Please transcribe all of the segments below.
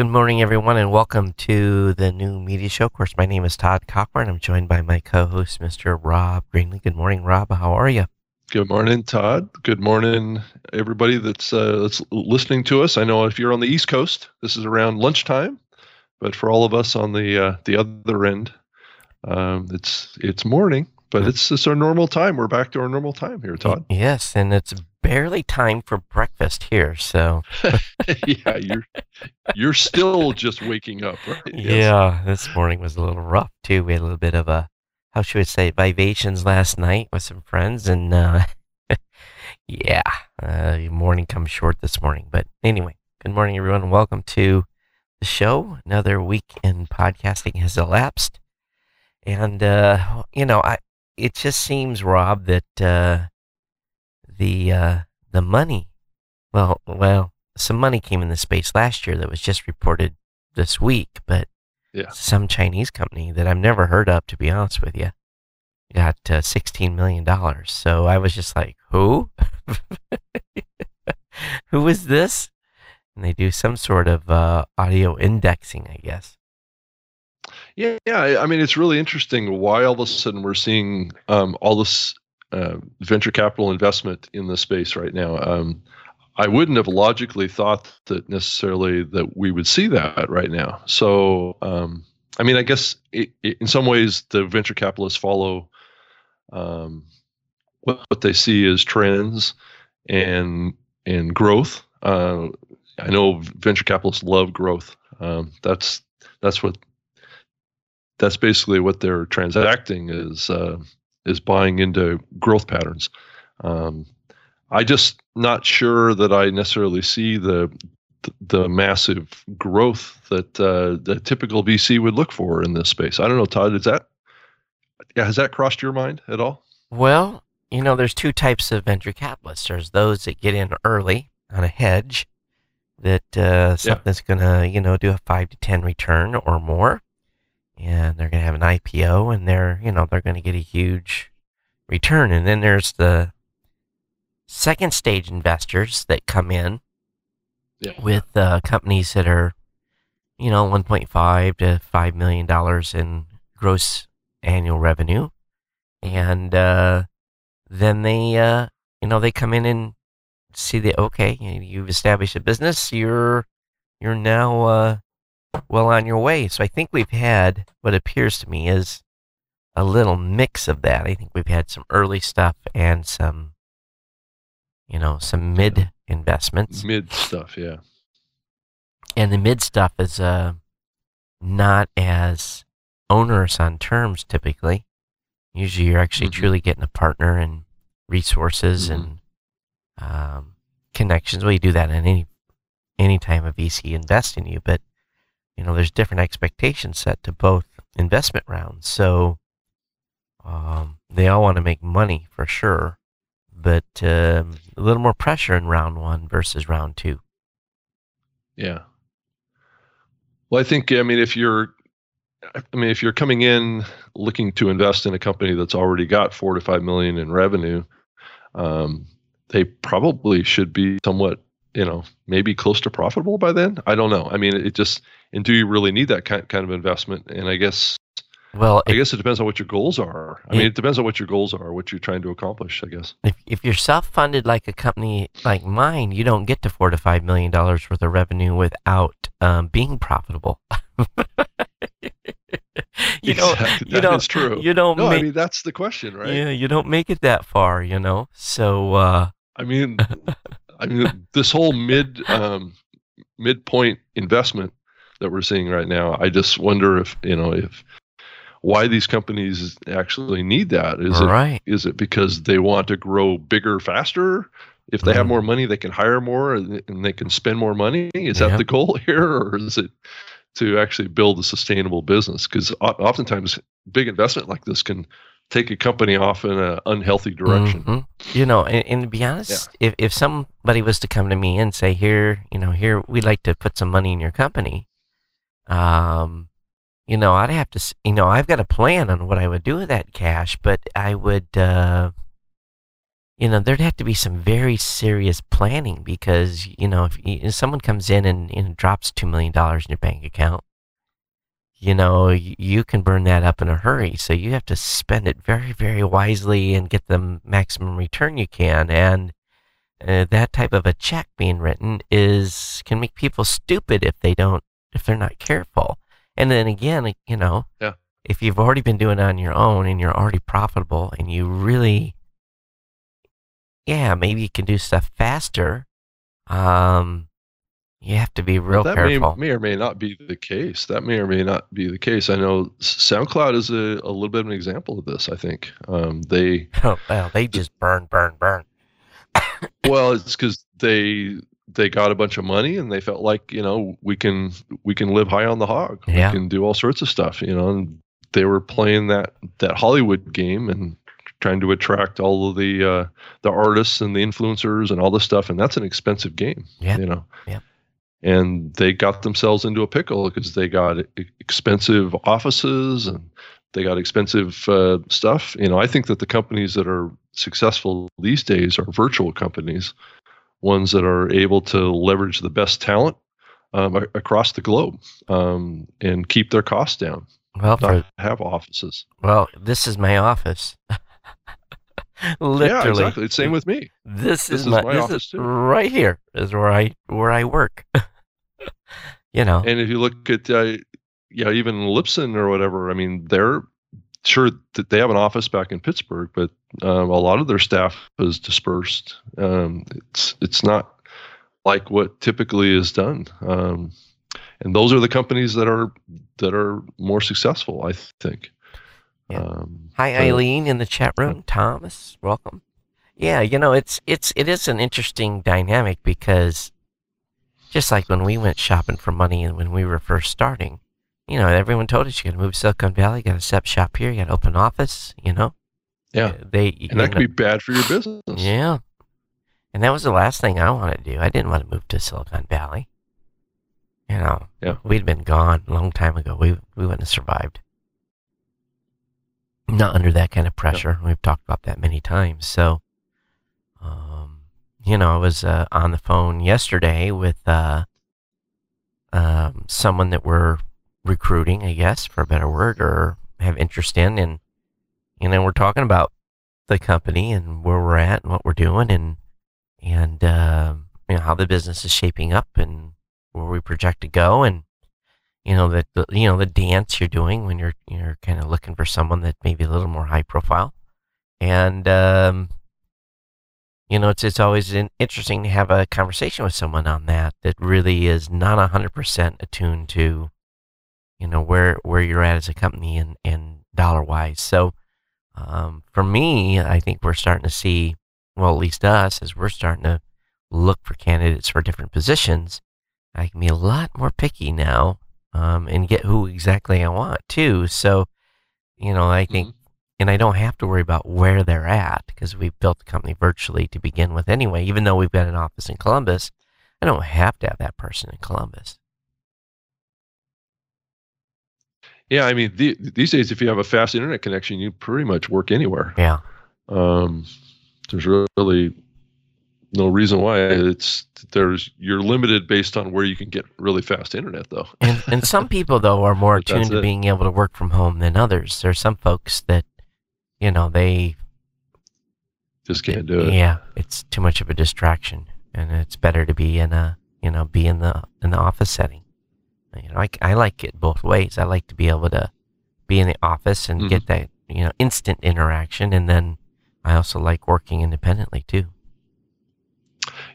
Good morning, everyone, and welcome to the new media show. Of course, my name is Todd Cochrane. I'm joined by my co-host, Mr. Rob Greenlee. Good morning, Rob. How are you? Good morning, Todd. Good morning, everybody that's uh, that's listening to us. I know if you're on the East Coast, this is around lunchtime, but for all of us on the uh, the other end, um, it's it's morning. But it's it's our normal time. We're back to our normal time here, Todd. Yes, and it's barely time for breakfast here. So yeah, you're you're still just waking up, right? Yes. Yeah, this morning was a little rough too. We had a little bit of a how should we say vivations last night with some friends, and uh, yeah, uh, morning comes short this morning. But anyway, good morning, everyone. Welcome to the show. Another week in podcasting has elapsed, and uh, you know, I it just seems, Rob, that uh, the uh, the money, well, well, some money came in the space last year that was just reported this week, but yeah. some Chinese company that I've never heard of, to be honest with you, got uh, sixteen million dollars. So I was just like, who? who is this? And they do some sort of uh, audio indexing, I guess. Yeah, yeah. I mean, it's really interesting why all of a sudden we're seeing um, all this uh, venture capital investment in the space right now. Um, I wouldn't have logically thought that necessarily that we would see that right now. So, um, I mean, I guess it, it, in some ways the venture capitalists follow um, what, what, they see as trends and and growth. Uh, I know venture capitalists love growth. Um, that's that's what that's basically what they're transacting is uh, is buying into growth patterns. Um, I just not sure that I necessarily see the the massive growth that uh, the typical VC would look for in this space. I don't know, Todd. Is that has that crossed your mind at all? Well, you know, there's two types of venture capitalists. There's those that get in early on a hedge that uh, something's yeah. going to, you know, do a five to ten return or more, and they're going to have an IPO and they're, you know, they're going to get a huge return. And then there's the second stage investors that come in yeah. with uh, companies that are, you know, 1.5 to 5 million dollars in gross annual revenue, and uh, then they, uh, you know, they come in and see that okay, you've established a business, you're you're now uh, well on your way. So I think we've had what appears to me is a little mix of that. I think we've had some early stuff and some, you know, some mid investments. Mid stuff, yeah. And the mid stuff is uh, not as onerous on terms typically. Usually you're actually mm-hmm. truly getting a partner and resources mm-hmm. and um, connections. Well, you do that in any any time a VC invests in you, but you know, there's different expectations set to both investment rounds. So um, they all want to make money for sure, but um, a little more pressure in round one versus round two. Yeah. Well, I think I mean if you're, I mean if you're coming in looking to invest in a company that's already got four to five million in revenue, um, they probably should be somewhat you know maybe close to profitable by then? I don't know. I mean it just and do you really need that kind, kind of investment? And i guess well i guess it depends on what your goals are. I mean it depends on what your goals are what you're trying to accomplish i guess. If, if you're self-funded like a company like mine you don't get to four to five million dollars worth of revenue without um, being profitable. You know you don't true. you don't no, make, i mean that's the question right? Yeah you don't make it that far you know? So uh i mean I mean, this whole mid um, midpoint investment that we're seeing right now, I just wonder if you know if why these companies actually need that. Is right. it is it because they want to grow bigger faster? If they have more money, they can hire more and they can spend more money. Is that the goal here, or is it to actually build a sustainable business? Because oftentimes, big investment like this can take a company off in an unhealthy direction. Mm-hmm. You know, and, and, to be honest, yeah. if, if somebody was to come to me and say, here, you know, here, we'd like to put some money in your company, um, you know, I'd have to, you know, I've got a plan on what I would do with that cash, but I would, uh, you know, there'd have to be some very serious planning because, you know, if, if someone comes in and, and drops $2 million in your bank account, you know, you can burn that up in a hurry. So you have to spend it very, very wisely and get the maximum return you can. And uh, that type of a check being written is can make people stupid if they don't if they're not careful. And then again, you know, yeah. if you've already been doing it on your own and you're already profitable and you really yeah, maybe you can do stuff faster. Um, you have to be real that careful. May, may or may not be the case. That may or may not be the case. I know SoundCloud is a, a little bit of an example of this. I think um, they oh, well, they just burn, burn, burn. well, it's because they they got a bunch of money and they felt like you know we can we can live high on the hog. Yeah. We can do all sorts of stuff. You know, and they were playing that that Hollywood game and trying to attract all of the uh, the artists and the influencers and all this stuff, and that's an expensive game. Yeah. You know. Yeah. And they got themselves into a pickle because they got expensive offices and they got expensive uh, stuff. You know, I think that the companies that are successful these days are virtual companies, ones that are able to leverage the best talent um, across the globe um, and keep their costs down. Well, for, have offices. Well, this is my office. Literally. Yeah, exactly. It's same with me. This, this is, is my, my this office is too. right here is where I where I work. you know. And if you look at uh, yeah, even Libsyn or whatever, I mean, they're sure that they have an office back in Pittsburgh, but um, a lot of their staff is dispersed. Um, it's it's not like what typically is done. Um, and those are the companies that are that are more successful, I think. Yeah. Um, Hi, so- Eileen in the chat room. Thomas, welcome. Yeah, you know, it's it's it is an interesting dynamic because just like when we went shopping for money and when we were first starting, you know, everyone told us you got to move to Silicon Valley, you got to set up shop here, you got to open an office. You know, Yeah. Uh, they and that could be bad for your business. yeah, and that was the last thing I wanted to do. I didn't want to move to Silicon Valley. You know, Yeah. we'd been gone a long time ago. We we wouldn't have survived. Not under that kind of pressure. We've talked about that many times. So, you know, I was uh, on the phone yesterday with uh, um, someone that we're recruiting, I guess, for a better word, or have interest in, and you know, we're talking about the company and where we're at and what we're doing, and and uh, you know how the business is shaping up and where we project to go, and you know that the you know the dance you're doing when you're you're kind of looking for someone that maybe a little more high profile, and um, you know it's it's always in, interesting to have a conversation with someone on that that really is not hundred percent attuned to, you know where where you're at as a company and and dollar wise. So um, for me, I think we're starting to see, well, at least us, as we're starting to look for candidates for different positions. I can be a lot more picky now um, and get who exactly I want too. So, you know, I think, and I don't have to worry about where they're at because we built the company virtually to begin with anyway. Even though we've got an office in Columbus, I don't have to have that person in Columbus. Yeah, I mean, the, these days, if you have a fast internet connection, you pretty much work anywhere. Yeah, Um, there's really no reason why it's there's you're limited based on where you can get really fast internet, though. and and some people though are more attuned to being able to work from home than others. There's some folks that, you know, they Just can't do it. Yeah, it's too much of a distraction, and it's better to be in a you know be in the in the office setting. You know, I, I like it both ways. I like to be able to be in the office and Mhm. get that you know instant interaction, and then I also like working independently too.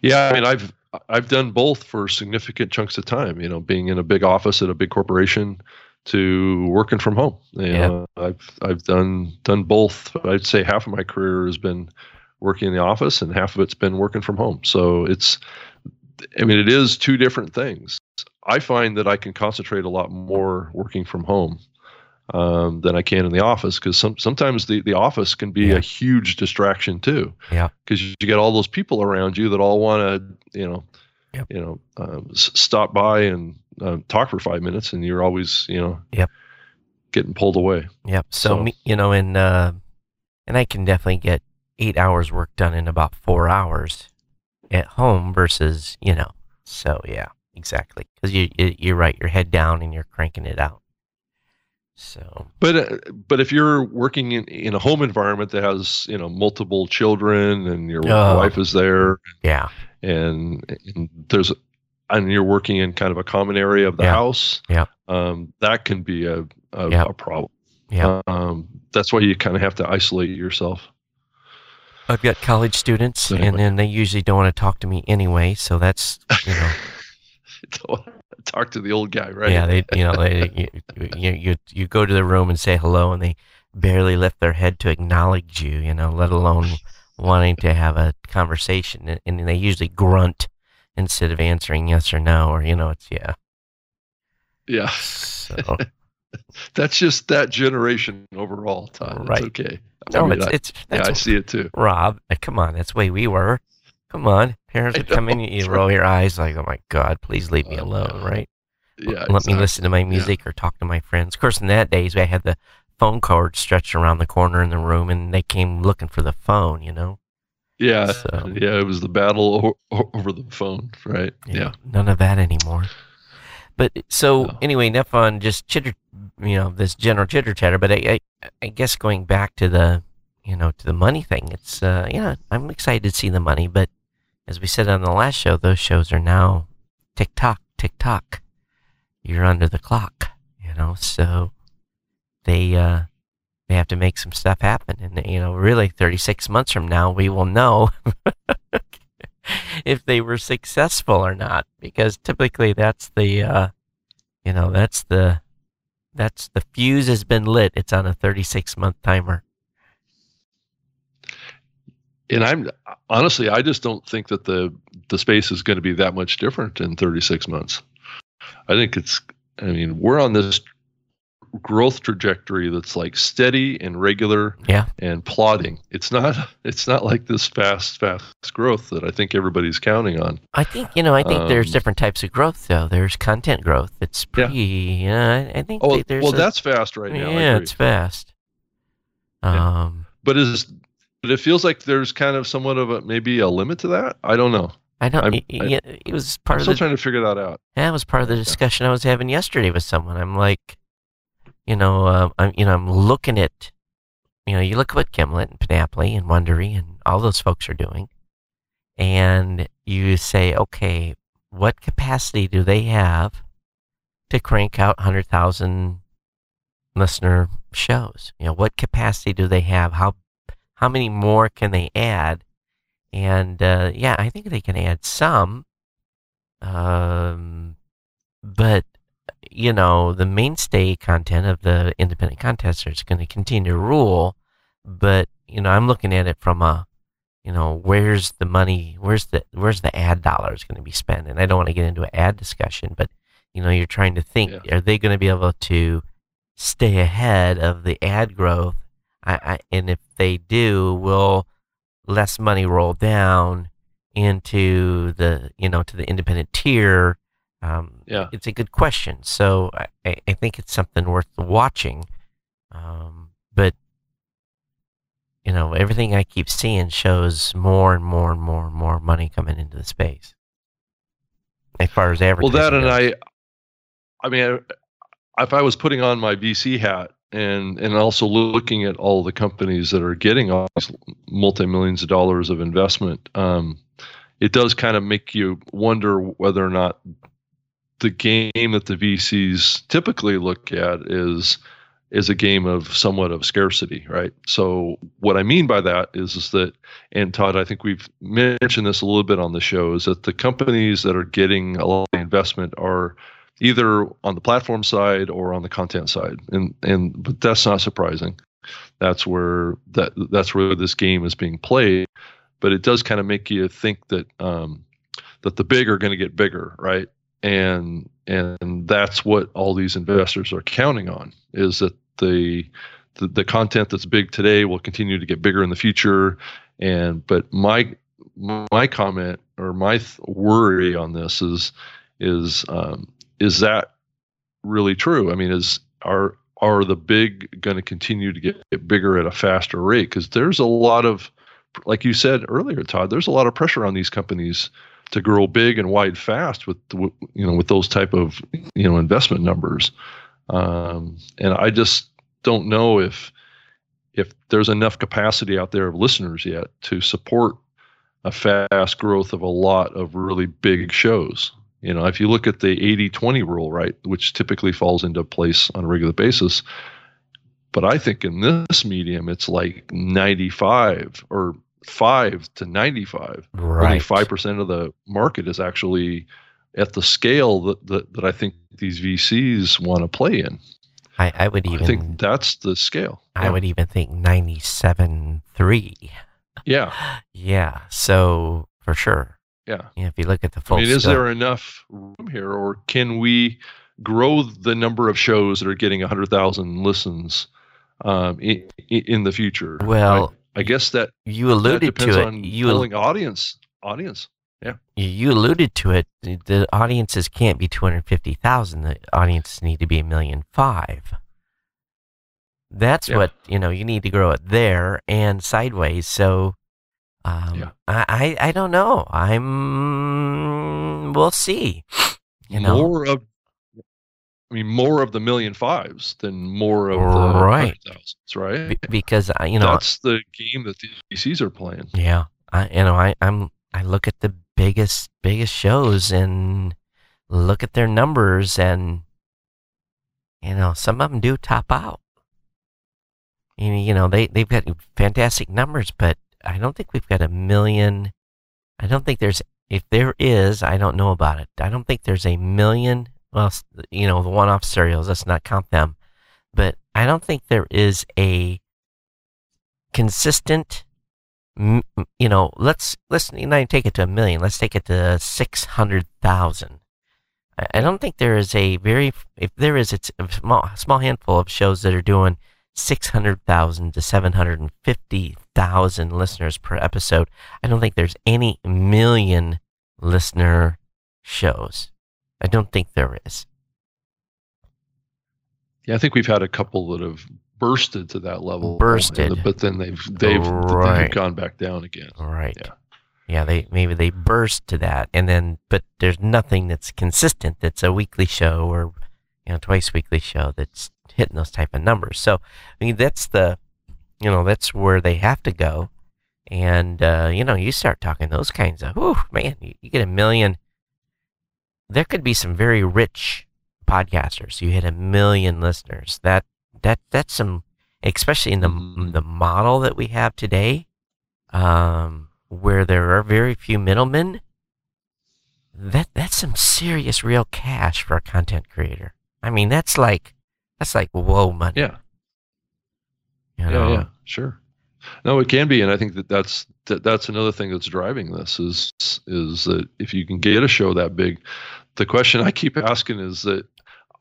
Yeah, I mean, I've I've done both for significant chunks of time. You know, being in a big office at a big corporation to working from home. You Yeah. know, I've I've done done both. I'd say half of my career has been working in the office, and half of it's been working from home. So it's, I mean, it is two different things. I find that I can concentrate a lot more working from home um, than I can in the office because some, sometimes the, the office can be Yeah. a huge distraction too Yeah. because you get all those people around you that all want to, you know, Yep. you know, um, s- stop by and um, talk for five minutes, and you're always, you know, Yep. getting pulled away. Yep. So, So- me, you know, and uh, and I can definitely get eight hours work done in about four hours at home versus you know. So yeah, exactly. Because you, you you're right. You're head down and you're cranking it out. So, but uh, but if you're working in, in a home environment that has you know multiple children and your Oh. wife is there yeah, and, and there's and you're working in kind of a common area of the Yeah. house, Yeah. um, that can be a a, Yeah. a problem. yeah. Um, that's why you kind of have to isolate yourself. I've got college students, So and then they usually don't want to talk to me anyway. So that's you know, Don't Talk to the old guy, right? yeah, they you know they you, you you you go to the room and say hello, and they barely lift their head to acknowledge you. You know, let alone wanting to have a conversation, and, and they usually grunt instead of answering yes or no, or you know, it's yeah. yeah. So That's just that generation overall. That's Right. okay. I no, mean, it's I- it's yeah, I see it too. Rob. uh, Come on, that's the way we were. Come on, parents would come in, you that's roll your eyes like, oh my god, please leave me Oh, alone, yeah. right? Yeah. let me listen to my music or talk to my friends. Of course, in that days, we had the phone cord stretched around the corner in the room, and they came looking for the phone. You know, Yeah, So- yeah, it was the battle o- over the phone, right? Yeah, none of that anymore. But so No. anyway, enough on just chitter, you know, this general chitter chatter. But I, I, I guess going back to the, you know, to the money thing, it's uh, yeah, I'm excited to see the money. But as we said on the last show, those shows are now tick tock, tick tock. You're under the clock, you know. So they uh, they have to make some stuff happen, and you know, really, 36 months from now, we will know if they were successful or not, because typically that's the, uh, you know, that's the that's the fuse has been lit. It's on a 36 month timer. and I'm honestly, I just don't think that the the space is going to be that much different in 36 months. I think it's. I mean, we're on this growth trajectory that's like steady and regular Yeah. and plodding. It's not. It's not like this fast, fast growth that I think everybody's counting on. I think you know. I think there's Um, different types of growth, though. There's content growth. It's Yeah. pretty. Yeah, I, I think Oh, there's well, a- that's fast right now. Yeah, it's fast. Yeah. Um, but is but it feels like there's kind of somewhat of a maybe a limit to that. I don't know. I don't. I'm- It, it, was I'm part of still the. trying to figure that out. Yeah, That was part of the discussion I was having yesterday with someone. I'm like, you know, uh, I'm you know I'm looking at, you know, you look at what Gimlet and Panoply and Wondery and all those folks are doing, and you say, okay, what capacity do they have to crank out hundred thousand listener shows? You know, what capacity do they have? How how many more can they add? And uh, yeah, I think they can add some. Um, but you know, the mainstay content of the independent contester is going to continue to rule. But you know, I'm looking at it from a, you know, where's the money? Where's the where's the ad dollars going to be spent? And I don't want to get into an ad discussion, but you know, you're trying to think: Yeah. Are they going to be able to stay ahead of the ad growth? I, I, and if they do, will less money roll down into the you know to the independent tier? Um, Yeah. it's a good question. So I, I- think it's something worth watching. Um, but you know, everything I keep seeing shows more and more and more and more money coming into the space. As far as Well, advertising, that and goes. I, I mean, if I was putting on my VC hat and and also looking at all the companies that are getting all these multi millions of dollars of investment, um, it does kind of make you wonder whether or not the game that the VCs typically look at is is a game of somewhat of scarcity, right? So what I mean by that is, is that, and Todd, I think we've mentioned this a little bit on the show, is that the companies that are getting a lot of investment are either on the platform side or on the content side, and and but that's not surprising. That's where that that's where this game is being played, but it does kind of make you think that um, that the big are going to get bigger, right? And and that's what all these investors are counting on is that the, the the content that's big today will continue to get bigger in the future. And but my my comment or my th- worry on this is is um, is that really true? I mean is are are the big going to continue to get, get bigger at a faster rate? Because there's a lot of like you said earlier, Todd, there's a lot of pressure on these companies to grow big and wide fast with you know with those type of you know investment numbers. Um, and I just don't know if if there's enough capacity out there of listeners yet to support a fast growth of a lot of really big shows. You know, if you look at the 80-20 rule, right, which typically falls into place on a regular basis, but I think in this medium, it's like 95 or 5 to 95. Right. Only 5% of the market is actually at the scale that, that, that I think these VCs want to play in. I, I would even I think that's the scale. I Yeah. would even think 97 3. Yeah. Yeah. So for sure. Yeah. Yeah, if you look at the full I mean, is there enough room here, or can we grow the number of shows that are getting 100,000 listens um, in, in the future? Well, I, guess that, you that alluded depends to it. on You pulling audience. Audience. Yeah, you alluded to it. The audiences can't be 250,000. The audiences need to be a million five. That's Yeah. what, you know, you need to grow it there and sideways. So, um, Yeah. I, I, I don't know. I'm, we'll see. You know, more of I mean more of the million fives than more of the Right. hundred thousands, right? be- because, I, you know, That's the game that the VCs are playing. Yeah, I you know I I'm I look at the biggest biggest shows and look at their numbers and you know some of them do top out. You you know they they've got fantastic numbers, but I don't think we've got a million. I don't think there's if there is, I don't know about it. I don't think there's a million. Well, you know the one-off serials. Let's not count them, but I don't think there is a consistent you know, let's let's not take it to a million. Let's take it to six hundred thousand. I, I don't think there is a very if there is it's a small small handful of shows that are doing six hundred thousand to seven hundred and fifty thousand listeners per episode. I don't think there's any million listener shows. I don't think there is. Yeah, I think we've had a couple that have bursted to that level. Bursted. but then they've they've, Right. they've gone back down again. All right. Yeah. Yeah, they maybe they burst to that, and then but there's nothing that's consistent. That's a weekly show or you know twice weekly show that's hitting those type of numbers. So I mean that's the you know that's where they have to go, and uh, you know you start talking those kinds of whew, man, you, you get a million. There could be some very rich podcasters. You hit a million listeners. That that that's some, especially in the Mhm. the model that we have today, um, where there are very few middlemen. That that's some serious real cash for a content creator. I mean, that's like that's like whoa money. Yeah, you yeah, yeah, sure. No, it can be, and I think that that's that, that's another thing that's driving this is is that if you can get a show that big, the question I keep asking is that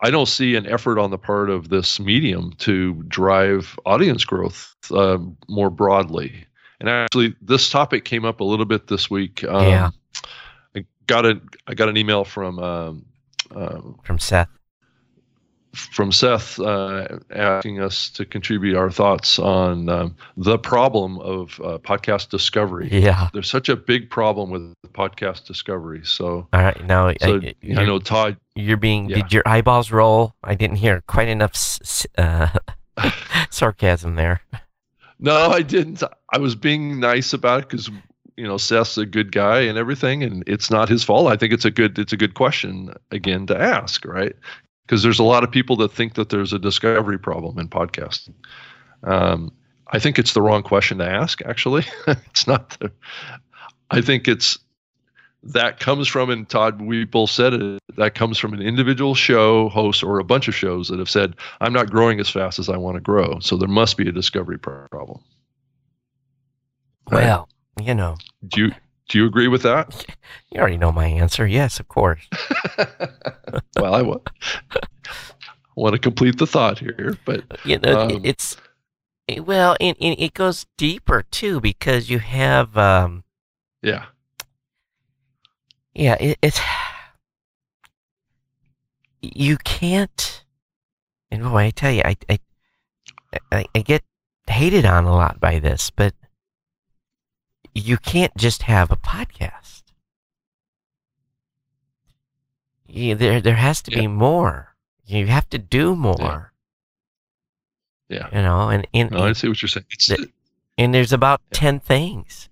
I don't see an effort on the part of this medium to drive audience growth um, more broadly. And actually, this topic came up a little bit this week. Um, Yeah. I got a I got an email from um, um, From Seth. From Seth uh, asking us to contribute our thoughts on um, the problem of uh, podcast discovery. Yeah. There's such a big problem with podcast discovery. So, All right. Now so I, I know Todd. you're being. yeah. Did your eyeballs roll? I didn't hear quite enough uh, sarcasm there. No, I didn't. I was being nice about it because you know Seth's a good guy and everything, and it's not his fault. I think it's a good it's a good question again to ask, right? Because there's a lot of people that think that there's a discovery problem in podcasting. Um, I think it's the wrong question to ask. Actually, it's not. The, I think it's that comes from, and Todd, we both said it. That comes from an individual show host or a bunch of shows that have said, "I'm not growing as fast as I want to grow." So there must be a discovery problem. Right. Well, you know, Do you do you agree with that? you already know my answer. Yes, of course. well, I wa- want to complete the thought here, but you know, Um, it's well, and, and it goes deeper too because you have, um, yeah, yeah, it, it's you can't. And boy, I tell you, I, I, I, I get hated on a lot by this, but you can't just have a podcast. You, there, there has to Yeah. be more. You have to do more. Yeah. You know, and and, No, I see what you're saying. The- and there's about Yeah. ten things.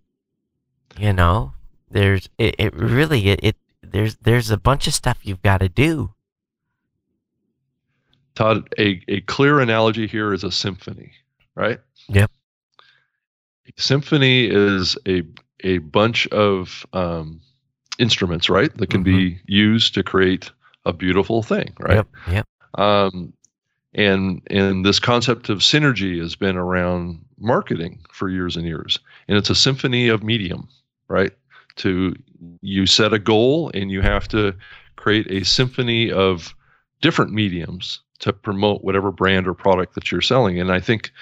You know, there's it, it really it, it there's there's a bunch of stuff you've got to do. Todd, a, a clear analogy here is a symphony, right? Yep. Symphony is a a bunch of um, instruments, right, that can be used to create a beautiful thing, right? Yep. Yep. Um, and and this concept of synergy has been around marketing for years and years, and it's a symphony of medium, right? To you set a goal and you have to create a symphony of different mediums to promote whatever brand or product that you're selling. And I think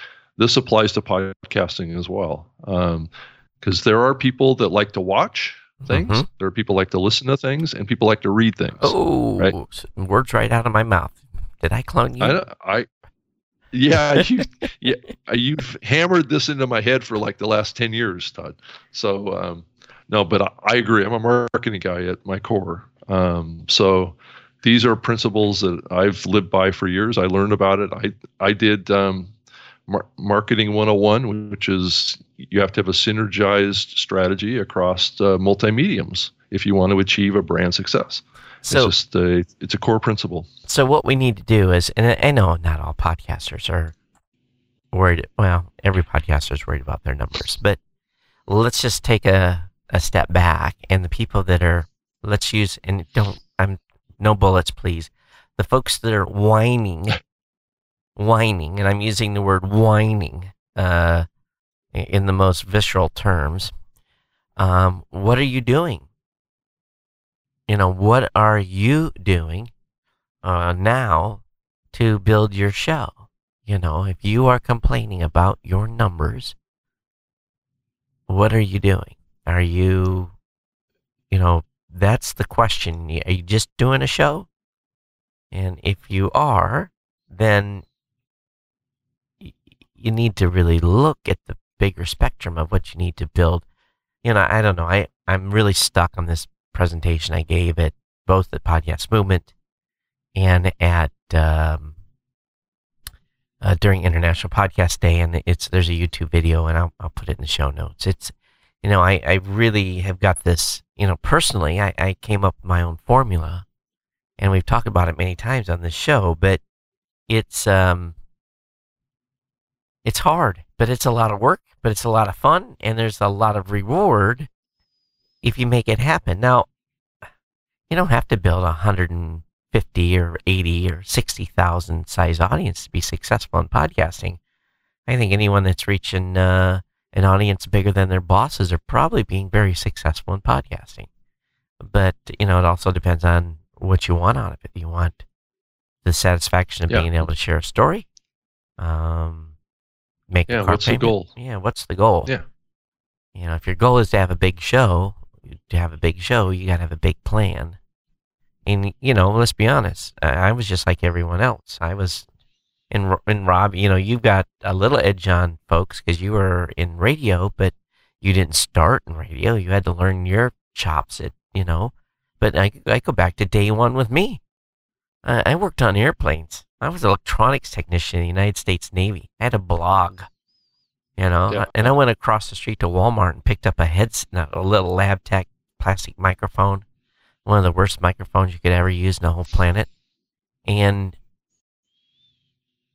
this applies to podcasting as well, because there are people that like to watch things, Mhm. there are people like to listen to things, and people like to read things. Oh, Right. words right out of my mouth. Did I clone you? I, I yeah, you, yeah, you've hammered this into my head for like the last 10 years, Todd. So, um, no, but I, I agree. I'm a marketing guy at my core. Um, so these are principles that I've lived by for years. I learned about it. I, I did, um, mar- marketing 101, which is you have to have a synergized strategy across uh, multi-mediums if you want to achieve a brand success. so it's just a, it's a core principle. So what we need to do is, and I I know not all podcasters are worried. Well, every podcaster is worried about their numbers, but let's just take a a step back, and the people that are, let's use, and don't, I'm no bullets, please. The folks that are whining, whining, and I'm using the word whining uh, in the most visceral terms. Um, what are you doing? You know, what are you doing uh, now to build your show. You know, if you are complaining about your numbers, what are you doing? Are you, you know, that's the question. Are you just doing a show? And if you are, then you need to really look at the bigger spectrum of what you need to build. You know, I don't know. I, I'm really stuck on this presentation I gave at both the podcast movement and at um, uh, during International Podcast Day, and it's there's a YouTube video, and I'll I'll put it in the show notes. It's you know I I really have got this you know personally I I came up with my own formula, and we've talked about it many times on this show, but it's um it's hard, but it's a lot of work, but it's a lot of fun, and there's a lot of reward if you make it happen. Now, you don't have to build a hundred and 50 or 80 or 60,000 size audience to be successful in podcasting. I think anyone that's reaching uh, an audience bigger than their bosses are probably being very successful in podcasting. But, you know, it also depends on what you want out of it. You want the satisfaction of Yeah. being able to share a story, um, make a Yeah, car what's the goal? Yeah, what's the goal? Yeah. You know, if your goal is to have a big show, to have a big show, you got to have a big plan. And you know, let's be honest, I, I was just like everyone else. I was in in Rob. You know, you've got a little edge on folks because you were in radio, but you didn't start in radio. You had to learn your chops. At you know, but I I go back to day one with me. I, I worked on airplanes. I was an electronics technician in the United States Navy. I had a blog. You know, Yeah. and I went across the street to Walmart and picked up a headset, a little Labtec plastic microphone, one of the worst microphones you could ever use in the whole planet, and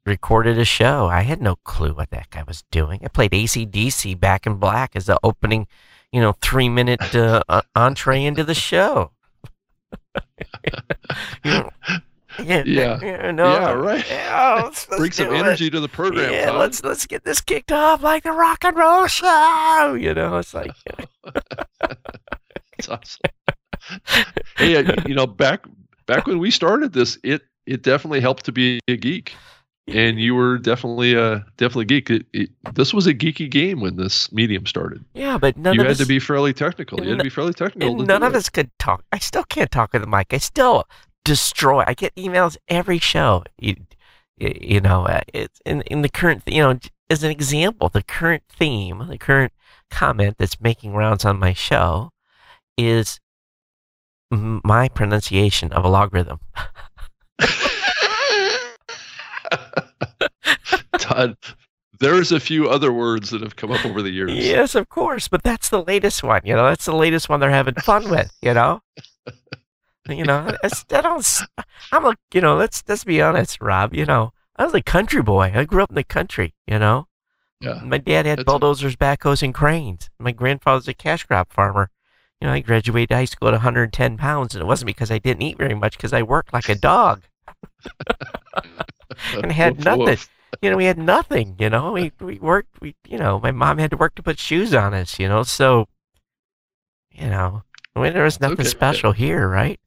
recorded a show. I had no clue what that guy was doing. I played AC/DC Back in Black as the opening, you know, three minute uh, uh, entree into the show. You know, yeah, Yeah. no, Yeah, right. Yeah, Bring some it. energy to the program. Yeah, let's let's get this kicked off like the rock and roll show. You know, it's like it's awesome. hey, uh, you know, back back when we started this, it it definitely helped to be a geek, and you were definitely uh definitely a geek. It, it, this was a geeky game when this medium started. yeah, but none you of had us, to be fairly technical. You had to be fairly technical. none of it. us could talk. I still can't talk with the mic. I still destroy. I get emails every show. You, you, know, uh, it's in in the current. You know, as an example, the current theme, the current comment that's making rounds on my show is my pronunciation of a logarithm. Todd, there's a few other words that have come up over the years. Yes, of course, but that's the latest one. You know, that's the latest one they're having fun with. You know, you know, it's, I don't. I'm a, you know, let's let's be honest, Rob. You know, I was a country boy. I grew up in the country. You know, Yeah. my dad had bulldozers, backhoes, and cranes. My grandfather's a cash crop farmer. You know, I graduated high school at 110 pounds, and it wasn't because I didn't eat very much, because I worked like a dog. and had Woof, nothing. woof. you know, we had nothing, you know, we, we worked, we, you know, my mom had to work to put shoes on us, you know, so, you know, I mean, there was nothing Okay. special here, right?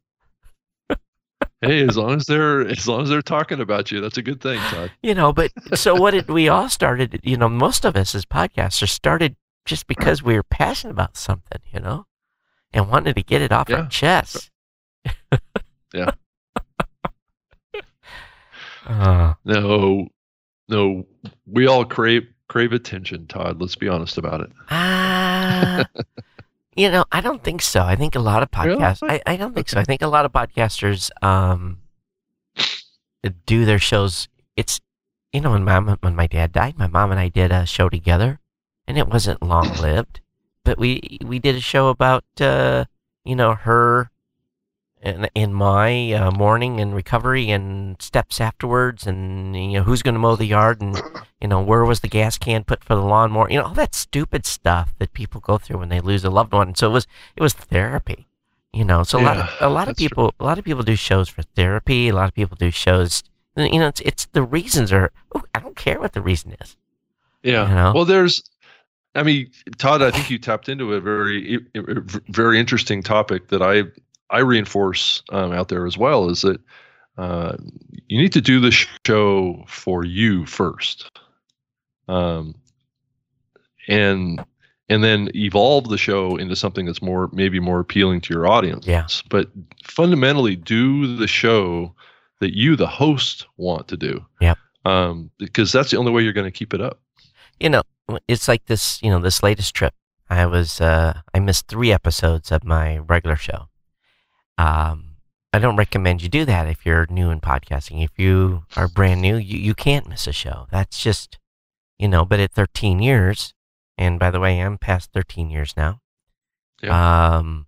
Hey, as long as they're as long as they're talking about you, that's a good thing, Todd. You know, but so what did we all started, you know, most of us as podcasters started just because we were passionate about something, you know, and wanted to get it off Yeah. our chests. Yeah. Uh, No, no, we all crave crave attention, Todd. Let's be honest about it. Ah, you know, I don't think so. I think a lot of Really? podcasts. I, I don't think so. I think a lot of podcasters um do their shows. It's you know when mom when my dad died, my mom and I did a show together, and it wasn't long lived, but we we did a show about uh you know her in, in my uh, mourning and recovery and steps afterwards and you know who's going to mow the yard and you know where was the gas can put for the lawnmower you know all that stupid stuff that people go through when they lose a loved one so it was it was therapy you know so a lot of a lot of that's true. people a lot of people do shows for therapy a lot of people do shows you know it's it's the reasons are oh, i don't care what the reason is Yeah. You know? Well, there's, I mean, Todd, I think you tapped into a very, very interesting topic that I, I reinforce um, out there as well is that uh, you need to do the show for you first, um, and and then evolve the show into something that's more maybe more appealing to your audience. Yeah. But fundamentally, do the show that you, the host, want to do. Yep. Um, because that's the only way you're going to keep it up. you know, it's like this, you know, this latest trip. I was, uh, I missed three episodes of my regular show. Um, I don't recommend you do that if you're new in podcasting. If you are brand new, you, you can't miss a show. That's just, you know, but at 13 years, and by the way, I'm past 13 years now. Um,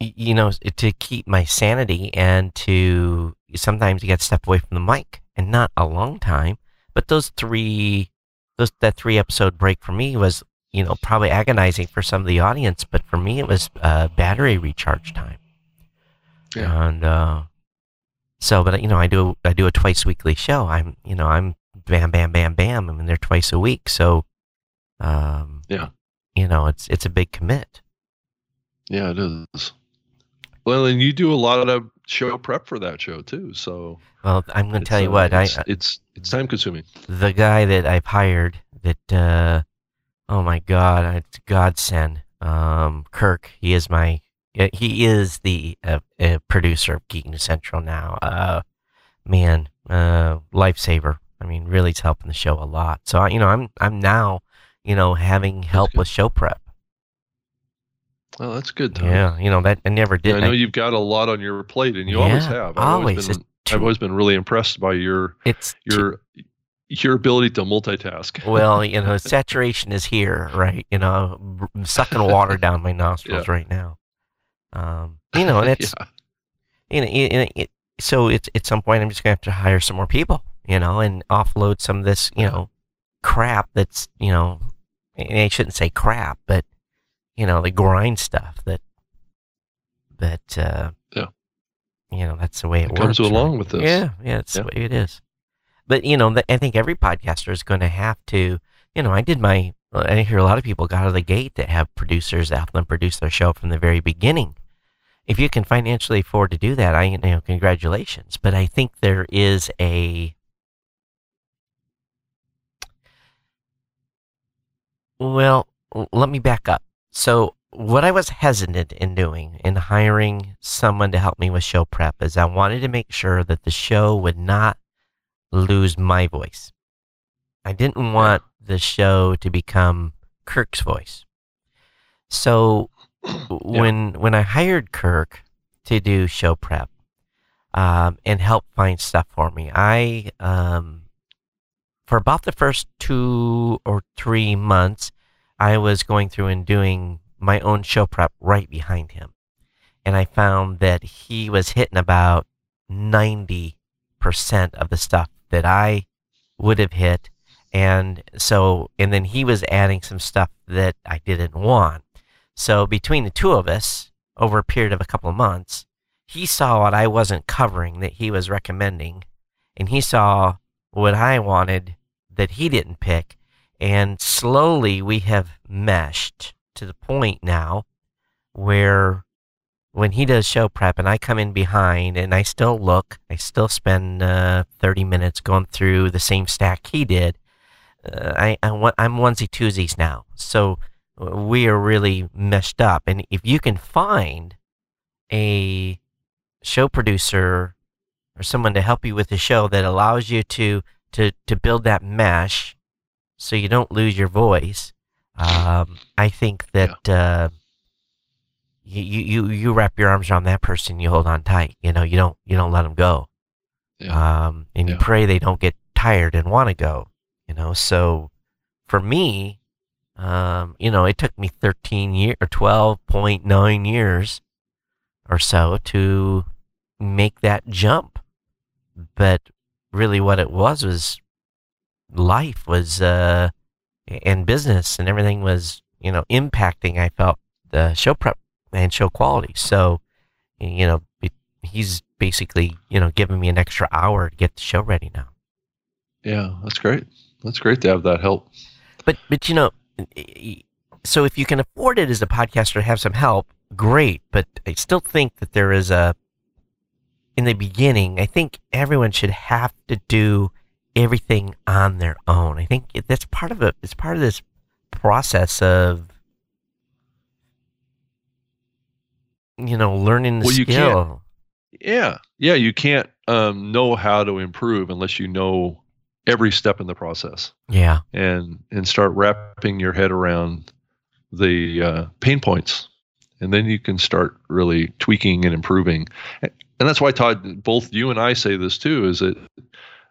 you know, to keep my sanity and to sometimes you got to step away from the mic and not a long time, but those three, those, that three episode break for me was, you know, probably agonizing for some of the audience, but for me, it was, uh, battery recharge time. Yeah. And, uh, so, but you know, I do, I do a twice weekly show. I'm, you know, I'm bam, bam, bam, bam. I'm in there twice a week. So, um, Yeah. you know, it's, it's a big commit. Yeah, it is. Well, and you do a lot of show prep for that show too. So Well, I'm going to tell you uh, what, I, it's, it's it's time consuming. the guy that I've hired that uh oh my god it's godsend um Kirk he is my, he is the uh, uh, producer of Geek News Central now uh man uh lifesaver I mean really it's helping the show a lot so I, you know I'm I'm now you know having help with show prep Well, that's good. Tom. yeah you know that I never Yeah, did I know you've got a lot on your plate, and you always have. I've always. been, It's I've always been really impressed by your it's your your ability to multitask. well, you know, saturation is here, right? You know, I'm sucking water down my nostrils right now. Um, you know, and it's yeah. you know, it, it, so it's at some point I'm just gonna have to hire some more people, you know, and offload some of this, you know, crap that's, you know, and I shouldn't say crap, but you know, the grind stuff that that uh, Yeah. you know, that's the way it, It comes works. right? along with this. Yeah, yeah, it's Yeah. the way it is. But you know, I think every podcaster is going to have to. You know, I did my. Uh, I hear a lot of people got out of the gate that have producers that help them produce their show from the very beginning. If you can financially afford to do that, I you know, congratulations. But I think there is a. Well, let me back up. So, what I was hesitant in doing in hiring someone to help me with show prep is I wanted to make sure that the show would not lose my voice. I didn't want the show to become Kirk's voice. So when when I hired Kirk to do show prep um, and help find stuff for me, I um, for about the first two or three months, I was going through and doing my own show prep right behind him, and I found that he was hitting about ninety percent of the stuff that I would have hit. And so, and then he was adding some stuff that I didn't want. So between the two of us, over a period of a couple of months, he saw what I wasn't covering that he was recommending, and he saw what I wanted that he didn't pick. And slowly we have meshed to the point now where when he does show prep and I come in behind and I still look, I still spend uh, 30 minutes going through the same stack he did. Uh, I, I I'm onesie twosies now. So we are really meshed up. And if you can find a show producer or someone to help you with the show that allows you to, to, to build that mesh so you don't lose your voice, um, I think that. Yeah. Uh, you, you you wrap your arms around that person you hold on tight you know you don't you don't let them go. Yeah. um, and you pray they don't get tired and want to go you know? So for me um, you know it took me 13 years or 12.9 years or so to make that jump. But really what it was was life was uh and business and everything was you know impacting i felt the show prep and show quality. So, you know, he's basically, you know, giving me an extra hour to get the show ready now. Yeah, that's great. That's great to have that help. But, but you know, so if you can afford it as a podcaster to have some help, great. But I still think that there is a, in the beginning, I think everyone should have to do everything on their own. I think that's part of it. It's part of this process of you know, learning the well, you skill. Can't, yeah, yeah, you can't um, know how to improve unless you know every step in the process. Yeah, and and start wrapping your head around the uh, pain points, and then you can start really tweaking and improving. And that's why Todd, both you and I say this too, is that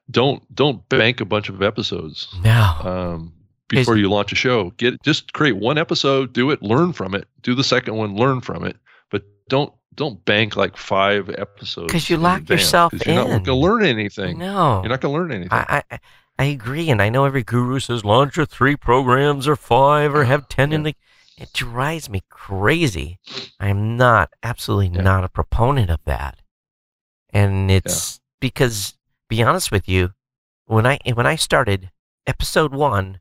don't don't bank a bunch of episodes. No. Um, before you launch a show, get just create one episode, do it, learn from it, do the second one, learn from it, don't don't bank like five episodes because you lock yourself in. You're not going to learn anything. No, you're not going to learn anything. I, I I agree, and I know every guru says launch your three programs or five or have ten yeah. in the. It drives me crazy. I am not absolutely yeah. not a proponent of that, and it's yeah. because be honest with you, when I when I started episode one,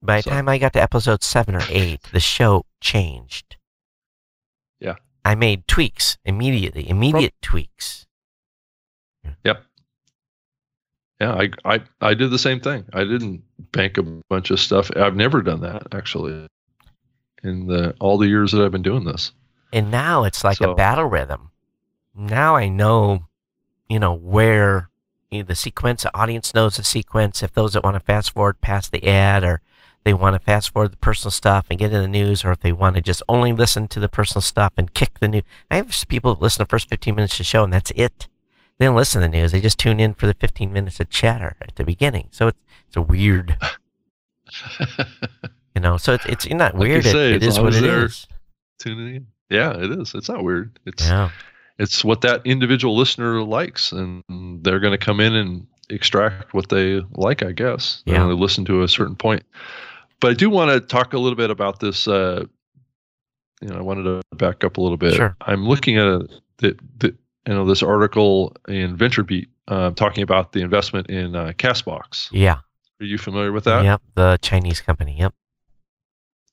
by the so. time I got to episode seven or eight, the show changed. I made tweaks immediately, immediate tweaks. Yep. Yeah, I, I I did the same thing. I didn't bank a bunch of stuff. I've never done that actually in the all the years that I've been doing this. And now it's like so, a battle rhythm. Now I know, you know, where you know, the sequence, the audience knows the sequence. If those that want to fast forward past the ad or they want to fast forward the personal stuff and get in the news, or if they want to just only listen to the personal stuff and kick the news. I have people that listen to the first 15 minutes of the show, and that's it. They don't listen to the news. They just tune in for the 15 minutes of chatter at the beginning. So it's, it's a weird, you know, so it's, it's not like weird. Say, it, it is what it is. Tuning in. Yeah, it is. It's not weird. It's, yeah. it's what that individual listener likes, and they're going to come in and extract what they like, I guess. Yeah. They listen to a certain point but I do want to talk a little bit about this. Uh, you know, I wanted to back up a little bit. Sure. I'm looking at a, the, the, you know, this article in VentureBeat uh, talking about the investment in uh, Castbox. Yeah. Are you familiar with that? Yep, the Chinese company. Yep.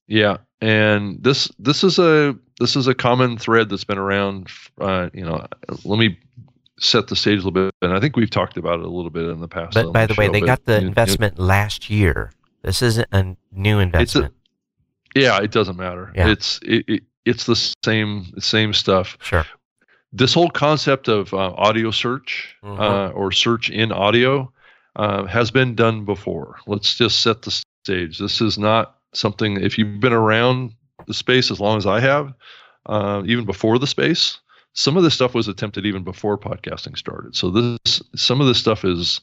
Yeah, and this this is a this is a common thread that's been around. Uh, you know, let me set the stage a little bit, and I think we've talked about it a little bit in the past. But by the, the way, they got the investment you, last year. This isn't a new investment. A, yeah, it doesn't matter. Yeah. It's it, it, it's the same same stuff. Sure. This whole concept of uh, audio search mm-hmm. uh, or search in audio uh, has been done before. Let's just set the stage. This is not something. If you've been around the space as long as I have, uh, even before the space, some of this stuff was attempted even before podcasting started. So this, some of this stuff is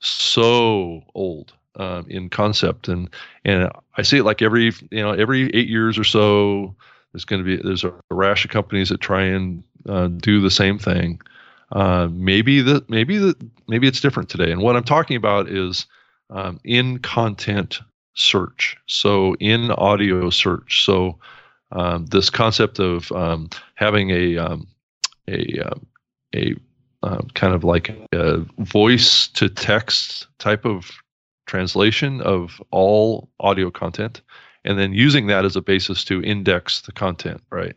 so old um, in concept, and and I see it like every you know every eight years or so. There's going to be there's a rash of companies that try and uh, do the same thing. Uh, maybe that maybe that maybe it's different today. And what I'm talking about is um, in content search. So in audio search. So um, this concept of um, having a um, a um, a um, kind of like a voice to text type of translation of all audio content, and then using that as a basis to index the content, right?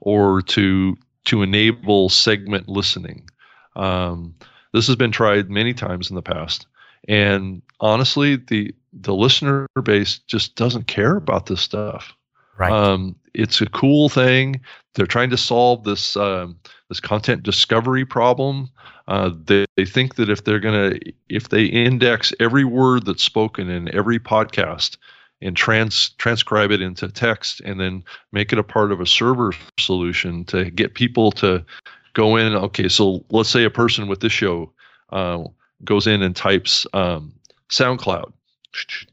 Or to to enable segment listening. Um, this has been tried many times in the past, and honestly, the the listener base just doesn't care about this stuff. Right. Um, it's a cool thing. They're trying to solve this um, this content discovery problem. Uh, they, they think that if they're gonna if they index every word that's spoken in every podcast and trans transcribe it into text and then make it a part of a server solution to get people to go in. Okay, so let's say a person with this show uh, goes in and types um, SoundCloud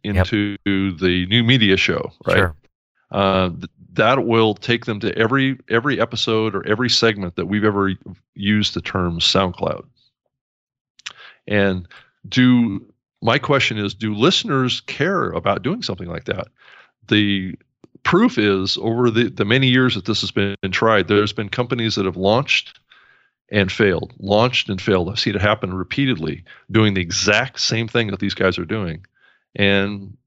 into yep. the new media show, right? Sure. Uh, that will take them to every every episode or every segment that we've ever used the term SoundCloud. And do my question is do listeners care about doing something like that? The proof is over the, the many years that this has been tried, there's been companies that have launched and failed, launched and failed. I've seen it happen repeatedly, doing the exact same thing that these guys are doing. And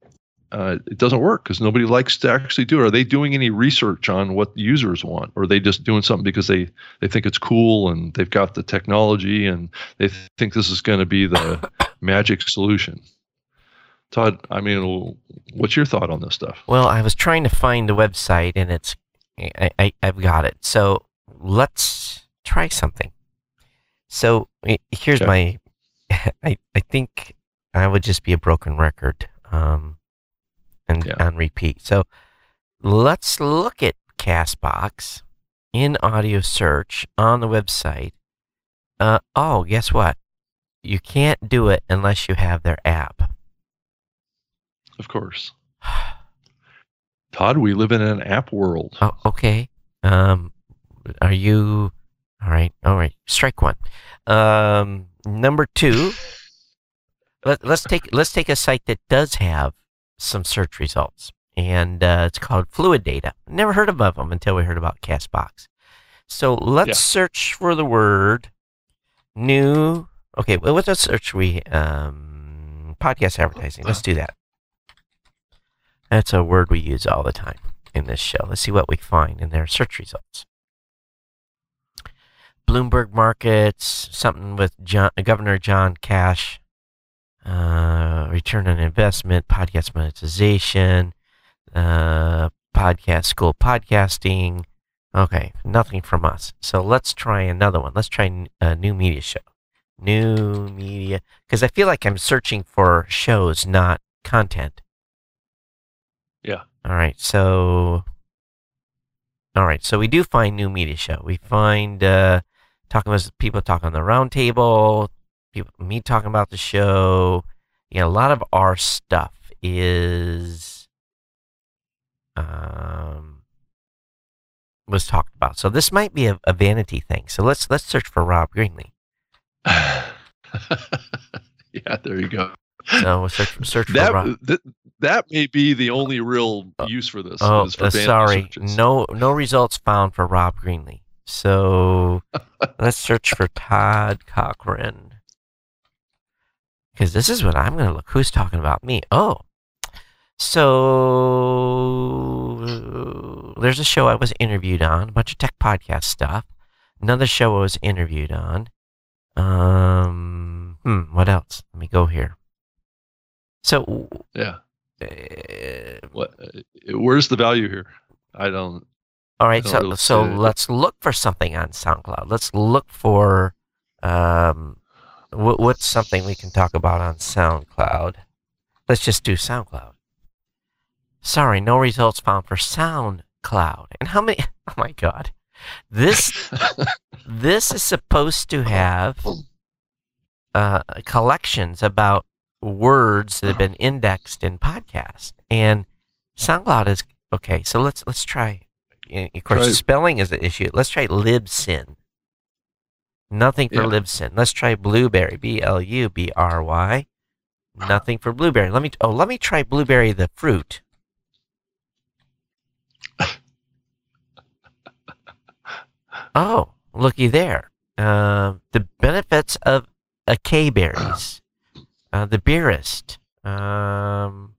uh, it doesn't work because nobody likes to actually do it. Are they doing any research on what users want, or are they just doing something because they they think it's cool and they've got the technology and they th- think this is going to be the magic solution? Todd, I mean, what's your thought on this stuff? Well, I was trying to find the website and it's I, I I've got it. So let's try something. So here's okay. my I I think I would just be a broken record. Um, and yeah. on repeat. So let's look at Castbox in audio search on the website. Uh, oh, guess what? You can't do it unless you have their app. Of course. Todd, we live in an app world. Oh, okay. Um, are you all right? All right. Strike one. Um, number two. Let, let's take let's take a site that does have some search results, and uh, it's called Fluid Data. Never heard of them until we heard about Castbox. So let's yeah. search for the word new. Okay, well, let's search we um, podcast advertising. Let's do that. That's a word we use all the time in this show. Let's see what we find in their search results. Bloomberg markets, something with John, Governor John Kasich uh, return on investment, podcast monetization, uh, podcast school podcasting. Okay, nothing from us. So let's try another one. Let's try a new media show. New media, because I feel like I'm searching for shows, not content. Yeah. All right. So, all right. So we do find new media show. We find uh, talking with people talking on the roundtable, people, me talking about the show. You know, a lot of our stuff is um, was talked about. So this might be a, a vanity thing. So let's let's search for Rob Greenlee. yeah, there you go. No, we'll search, search that, for Rob. Th- that may be the only real uh, use for this. Oh, for uh, sorry, searches. no no results found for Rob Greenlee. So let's search for Todd Cochrane because this is what I'm going to look. Who's talking about me? Oh, so there's a show I was interviewed on, a bunch of tech podcast stuff. Another show I was interviewed on. Um, hmm, what else? Let me go here. So yeah, uh, what? Uh, where's the value here? I don't. All right, so really so let's look for something on SoundCloud. Let's look for um, what's something we can talk about on SoundCloud? Let's just do SoundCloud. Sorry, no results found for SoundCloud. And how many? Oh my God, this this is supposed to have uh, collections about words that have been indexed in podcast, and SoundCloud is okay. So let's let's try. Of course, spelling is the issue. Let's try Libsyn. Nothing for Yeah. Libsyn. Let's try Blubrry. B L U B R Y. Nothing for Blubrry. Let me. Oh, let me try blueberry the fruit. Oh, looky there. Uh, the benefits of acai berries. Uh, the beerist. Um,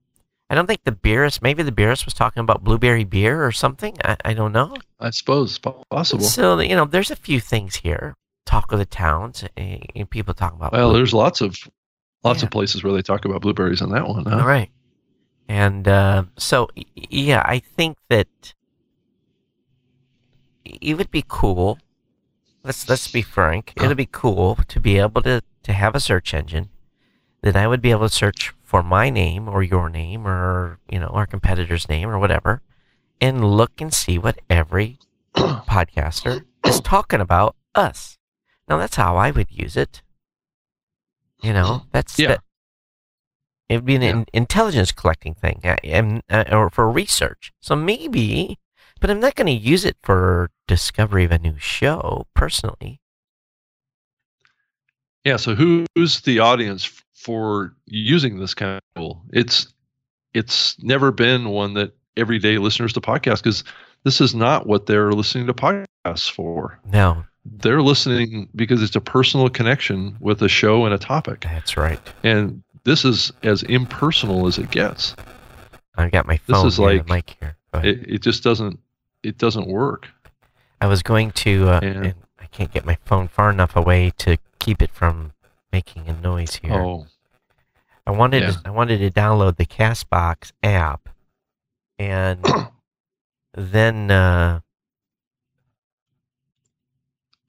I don't think the beerist. Maybe the beerist was talking about blueberry beer or something. I, I don't know. I suppose possible. So you know, there's a few things here. Talk of the towns, eh, and people talking about. Well, there's lots of lots Yeah. of places where they talk about blueberries on that one. Huh? All right. And uh, so, yeah, I think that it would be cool. Let's let's be frank. It'd be cool to be able to to have a search engine that I would be able to search for my name or your name or you know our competitor's name or whatever, and look and see what every podcaster is talking about us. Now that's how I would use it. You know, that's Yeah. that. It would be an Yeah. in- intelligence collecting thing, uh, and, uh, or for research. So maybe, but I'm not going to use it for discovery of a new show personally. Yeah. So who's the audience for using this kind of tool? It's it's never been one that everyday listeners to podcasts because this is not what they're listening to podcasts for. No, They're listening because it's a personal connection with a show and a topic, that's right. and this is as impersonal as it gets. I've got my This phone is here, like- mic here. It, it just doesn't it doesn't work. I was going to, uh, Yeah. and I can't get my phone far enough away to keep it from making a noise here. Oh, I wanted Yeah. to, I wanted to download the Castbox app, and then uh,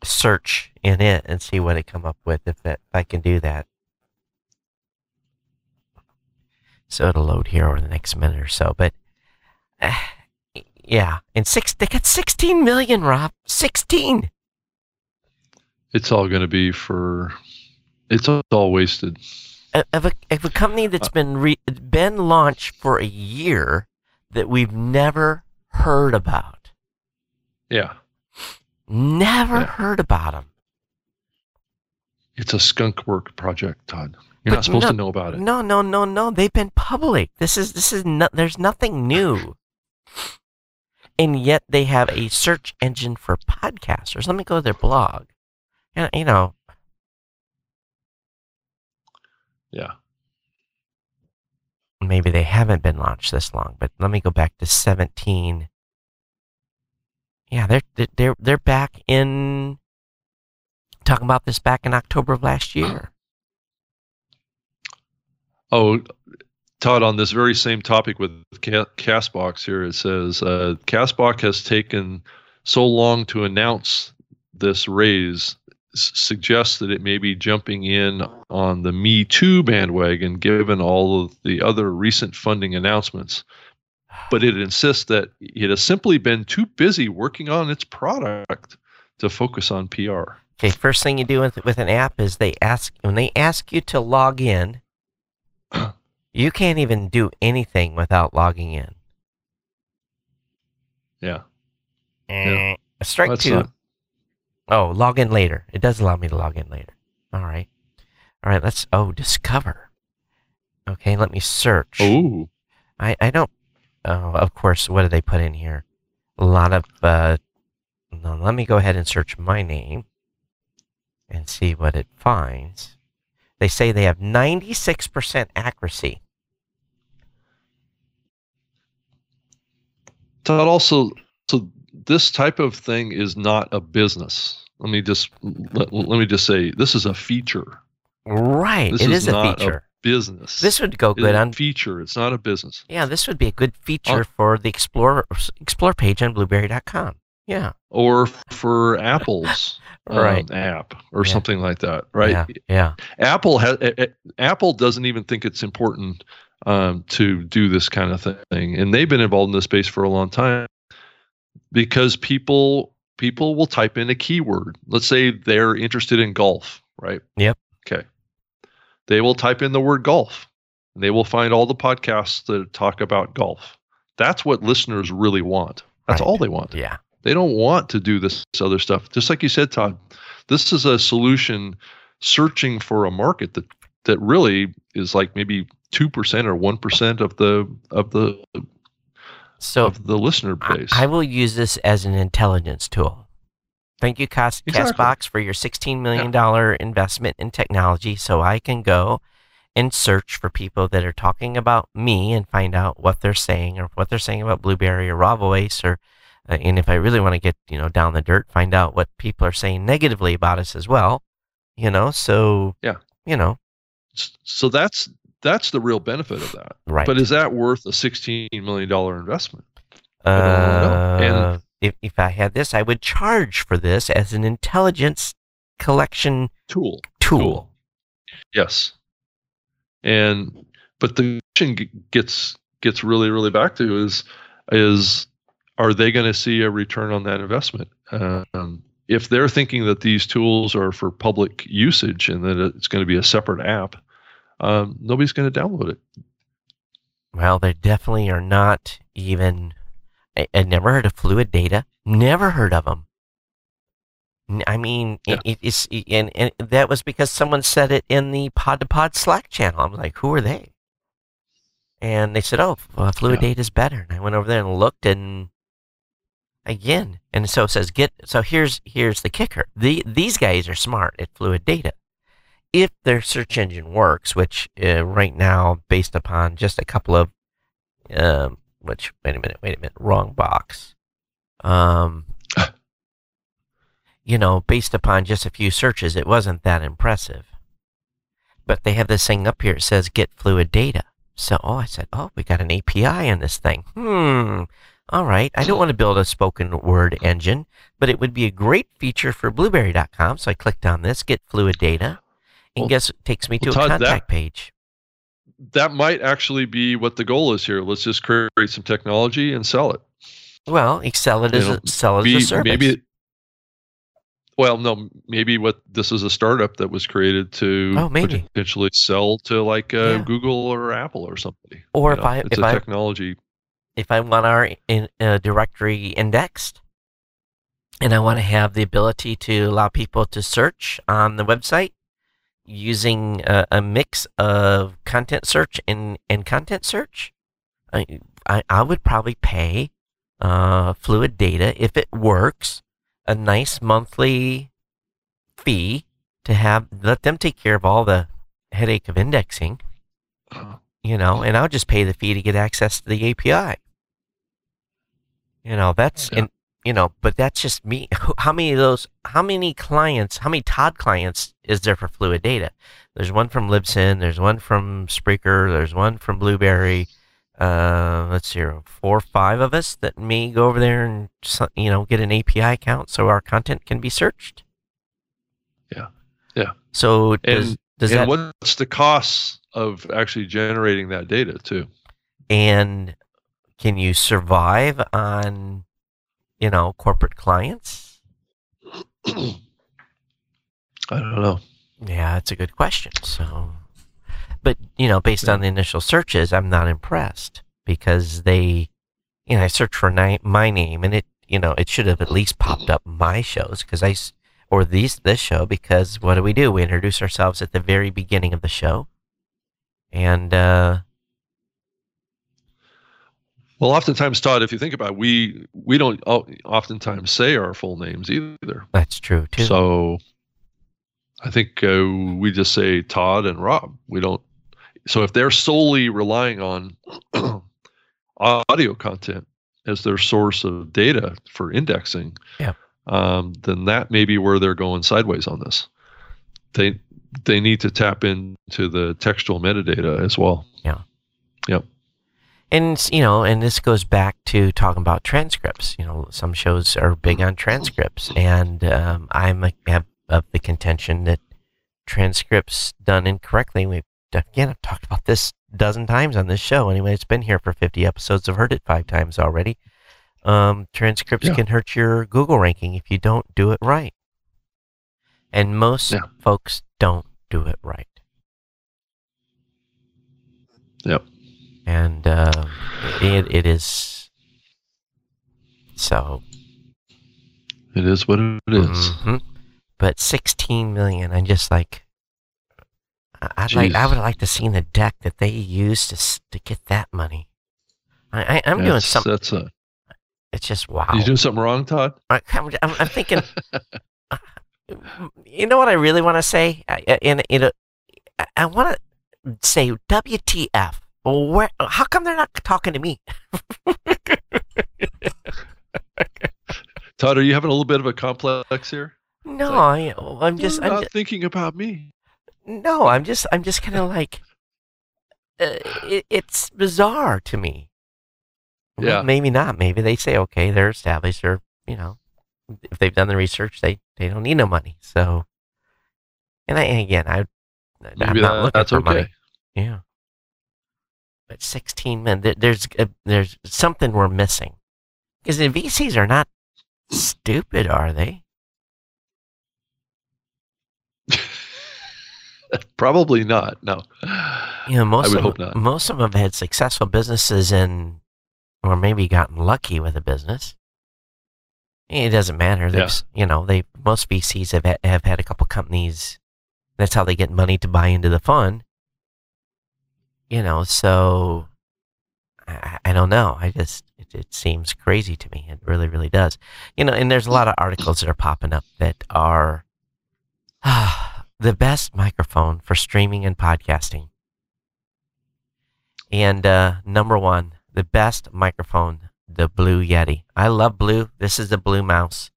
search in it and see what it come up with if, that, if I can do that. So it'll load here over the next minute or so, but uh, yeah, and six they got sixteen million, Rob, sixteen. it's all going to be for it's all wasted. of a, of a company Uh, that's been re, been launched for a year that we've never heard about. Yeah, Never Yeah. heard about them. it's a skunk work project, Todd. You're not supposed no- to know about it. No, no, no, no. They've been public. This is this is no, there's nothing new. And yet they have a search engine for podcasters. Let me go to their blog. And you know, Yeah. maybe they haven't been launched this long, but let me go back to 17. Yeah, they're they're they're, back in talking about this back in October of last year. Oh, Todd, on this very same topic with Ca- Castbox here, it says uh, Castbox has taken so long to announce this raise, suggests that it may be jumping in on the Me Too bandwagon given all of the other recent funding announcements. But it insists that it has simply been too busy working on its product to focus on PR. Okay, first thing you do with, with an app is they ask when they ask you to log in, you can't even do anything without logging in. Yeah. Eh, Strike That's two. not- Oh, log in later. It does allow me to log in later. All right. All right, let's oh, discover. Okay, let me search. oh, I I don't Oh, of course, what do they put in here? A lot of uh no, let me go ahead and search my name and see what it finds. They say they have 96% accuracy. Todd, also, so this type of thing is not a business. Let me just let, let me just say this is a feature. Right, This it is is a feature. Business. This would go It is good a on feature. It's not a business. Yeah, this would be a good feature On- for the explore explore page on blubrry.com. Yeah. Or for Apple's um, Right. app or Yeah. something like that, right? Yeah. Yeah. Apple has Apple doesn't even think it's important um, to do this kind of thing, and they've been involved in this space for a long time because people people will type in a keyword. Let's say they're interested in golf, right? Yep. Okay. They will type in the word golf. And they will find all the podcasts that talk about golf. That's what listeners really want. That's Right. all they want. Yeah. They don't want to do this other stuff. Just like you said, Todd, this is a solution searching for a market that that really is like maybe two percent or one percent of the of the So of the listener I, base. I will use this as an intelligence tool. Thank you, Cas- Exactly. Castbox, for your $16 million investment in technology so I can go and search for people that are talking about me and find out what they're saying or what they're saying about Blubrry or RawVoice or uh, and if I really want to get, you know, down the dirt, find out what people are saying negatively about us as well. You know, so Yeah. You know, so that's that's the real benefit of that. right. But is that worth a sixteen million dollar investment? Uh, And- if if I had this, I would charge for this as an intelligence collection Tool. tool. Yes. And but the question gets gets really really back to is is are they going to see a return on that investment? Um, if they're thinking that these tools are for public usage and that it's going to be a separate app, um, nobody's going to download it. Well, they definitely are not even. I, I never heard of Fluid Data. Never heard of them. I mean, it, it, it's and, and that was because someone said it in the Pod to Pod Slack channel. I'm like, who are they? And they said, oh, uh, Fluid Yeah. Data is better. And I went over there and looked, and again, and so it says get. So here's here's the kicker. The these guys are smart at Fluid Data. If their search engine works, which uh, right now, based upon just a couple of, um, which wait a minute, wait a minute, wrong box. Um, you know, based upon just a few searches, it wasn't that impressive. But they have this thing up here. It says get fluid data. So, oh, I said, oh, we got an API on this thing. Hmm. All right. I don't want to build a spoken word engine, but it would be a great feature for blubrry.com. So I clicked on this, get fluid data, and Well- guess it takes me to well, a Todd, that- contact page. That might actually be what the goal is here. Let's just create some technology and sell it. Well, sell it as a sell it Be- as a service. maybe it, well, no, maybe what this is a startup that was created to Oh, maybe. potentially sell to like uh, Yeah. Google or Apple or somebody. Or You if know, I- it's if a I- technology. if I want our in, uh, directory indexed and I want to have the ability to allow people to search on the website using a, a mix of content search and, and content search, I, I, I would probably pay uh, Fluid Data, if it works, a nice monthly fee to have let them take care of all the headache of indexing you know, and I'll just pay the fee to get access to the API. You know, that's Yeah. and you know, but that's just me. How many of those? How many clients? How many Todd clients is there for Fluid Data? There's one from Libsyn. There's one from Spreaker. There's one from Blubrry. Uh, let's see, here, four or five of us that may go over there and you know get an API account so our content can be searched. Yeah. Yeah. So does And, does and that what's the cost of actually generating that data too? And can you survive on, you know, corporate clients? I don't know. Yeah, that's a good question. So, but you know, based on the initial searches, I'm not impressed because they, you know, I searched for ni- my name and it, you know, it should have at least popped up my shows because I or these this show because what do we do? We introduce ourselves at the very beginning of the show, and uh, Well, oftentimes, Todd, if you think about it, we we don't oftentimes say our full names either. that's true too. So I think uh, we just say Todd and Rob. We don't. So if they're solely relying on audio content as their source of data for indexing, Yeah. um, then that may be where they're going sideways on this. They they need to tap into the textual metadata as well. And you know, and this goes back to talking about transcripts. You know, some shows are big on transcripts, and um, I'm a, have of the contention that transcripts done incorrectly. We again, I've talked about this dozen times on this show. Anyway, it's been here for 50 episodes. I've heard it five times already. Um, transcripts Yeah. can hurt your Google ranking if you don't do it right. And most Yeah. folks don't do it right. Yep. And uh, it, it is so. It is what it is. Mhm. But 16 million, I'm just like, I- I'd like, I would like to see the deck that they used to to get that money. I, I, I'm doing something. That's a. It's just wow. You doing something wrong, Todd? I, I'm, I'm, I'm thinking. you know what I really want to say? I, I- and it, uh, I, I want to say WTF. Well, where? How come they're not talking to me? Todd, are you having a little bit of a complex here? No, like, I, I'm just. I'm not ju- thinking about me. no, I'm just. I'm just kind of like. Uh, it, it's bizarre to me. Well, Yeah. maybe not. Maybe they say, okay, they're established. Or you know, if they've done the research, they they don't need no money. So, and I and again, I I'm not that- looking that's for okay. money. Yeah. But 16 men, there's uh, there's something we're missing. Because the VCs are not stupid, are they? Probably not. No. You know, most I would of hope them, not. most of them have had successful businesses and, or maybe gotten lucky with a business. It doesn't matter. They've Yeah. You know, they most VCs have have had a couple companies. That's how they get money to buy into the fund. You know, so I, I don't know. I just it, it seems crazy to me. It really, really does. You know, and there's a lot of articles that are popping up that are the best microphone for streaming and podcasting. And uh, number one, the best microphone, the Blue Yeti. I love Blue. This is the Blue Mouse.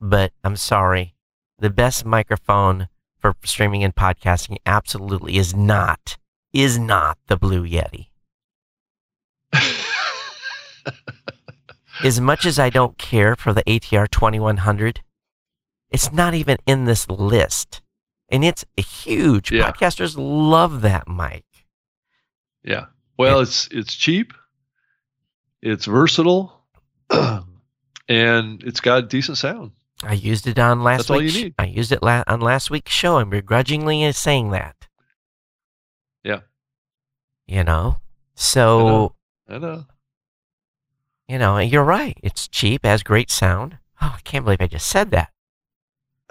But I'm sorry, the best microphone for streaming and podcasting absolutely is not, is not the Blue Yeti. As much as I don't care for the ATR 2100, it's not even in this list. And it's a huge. Yeah. Podcasters love that mic. yeah. Well, it's it's cheap. It's versatile, and it's got decent sound. I used it on last That's all week's. you need. I used it la- on last week's show. I'm begrudgingly saying that. You know, so I know. you know you're right. It's cheap, has great sound. Oh, I can't believe I just said that.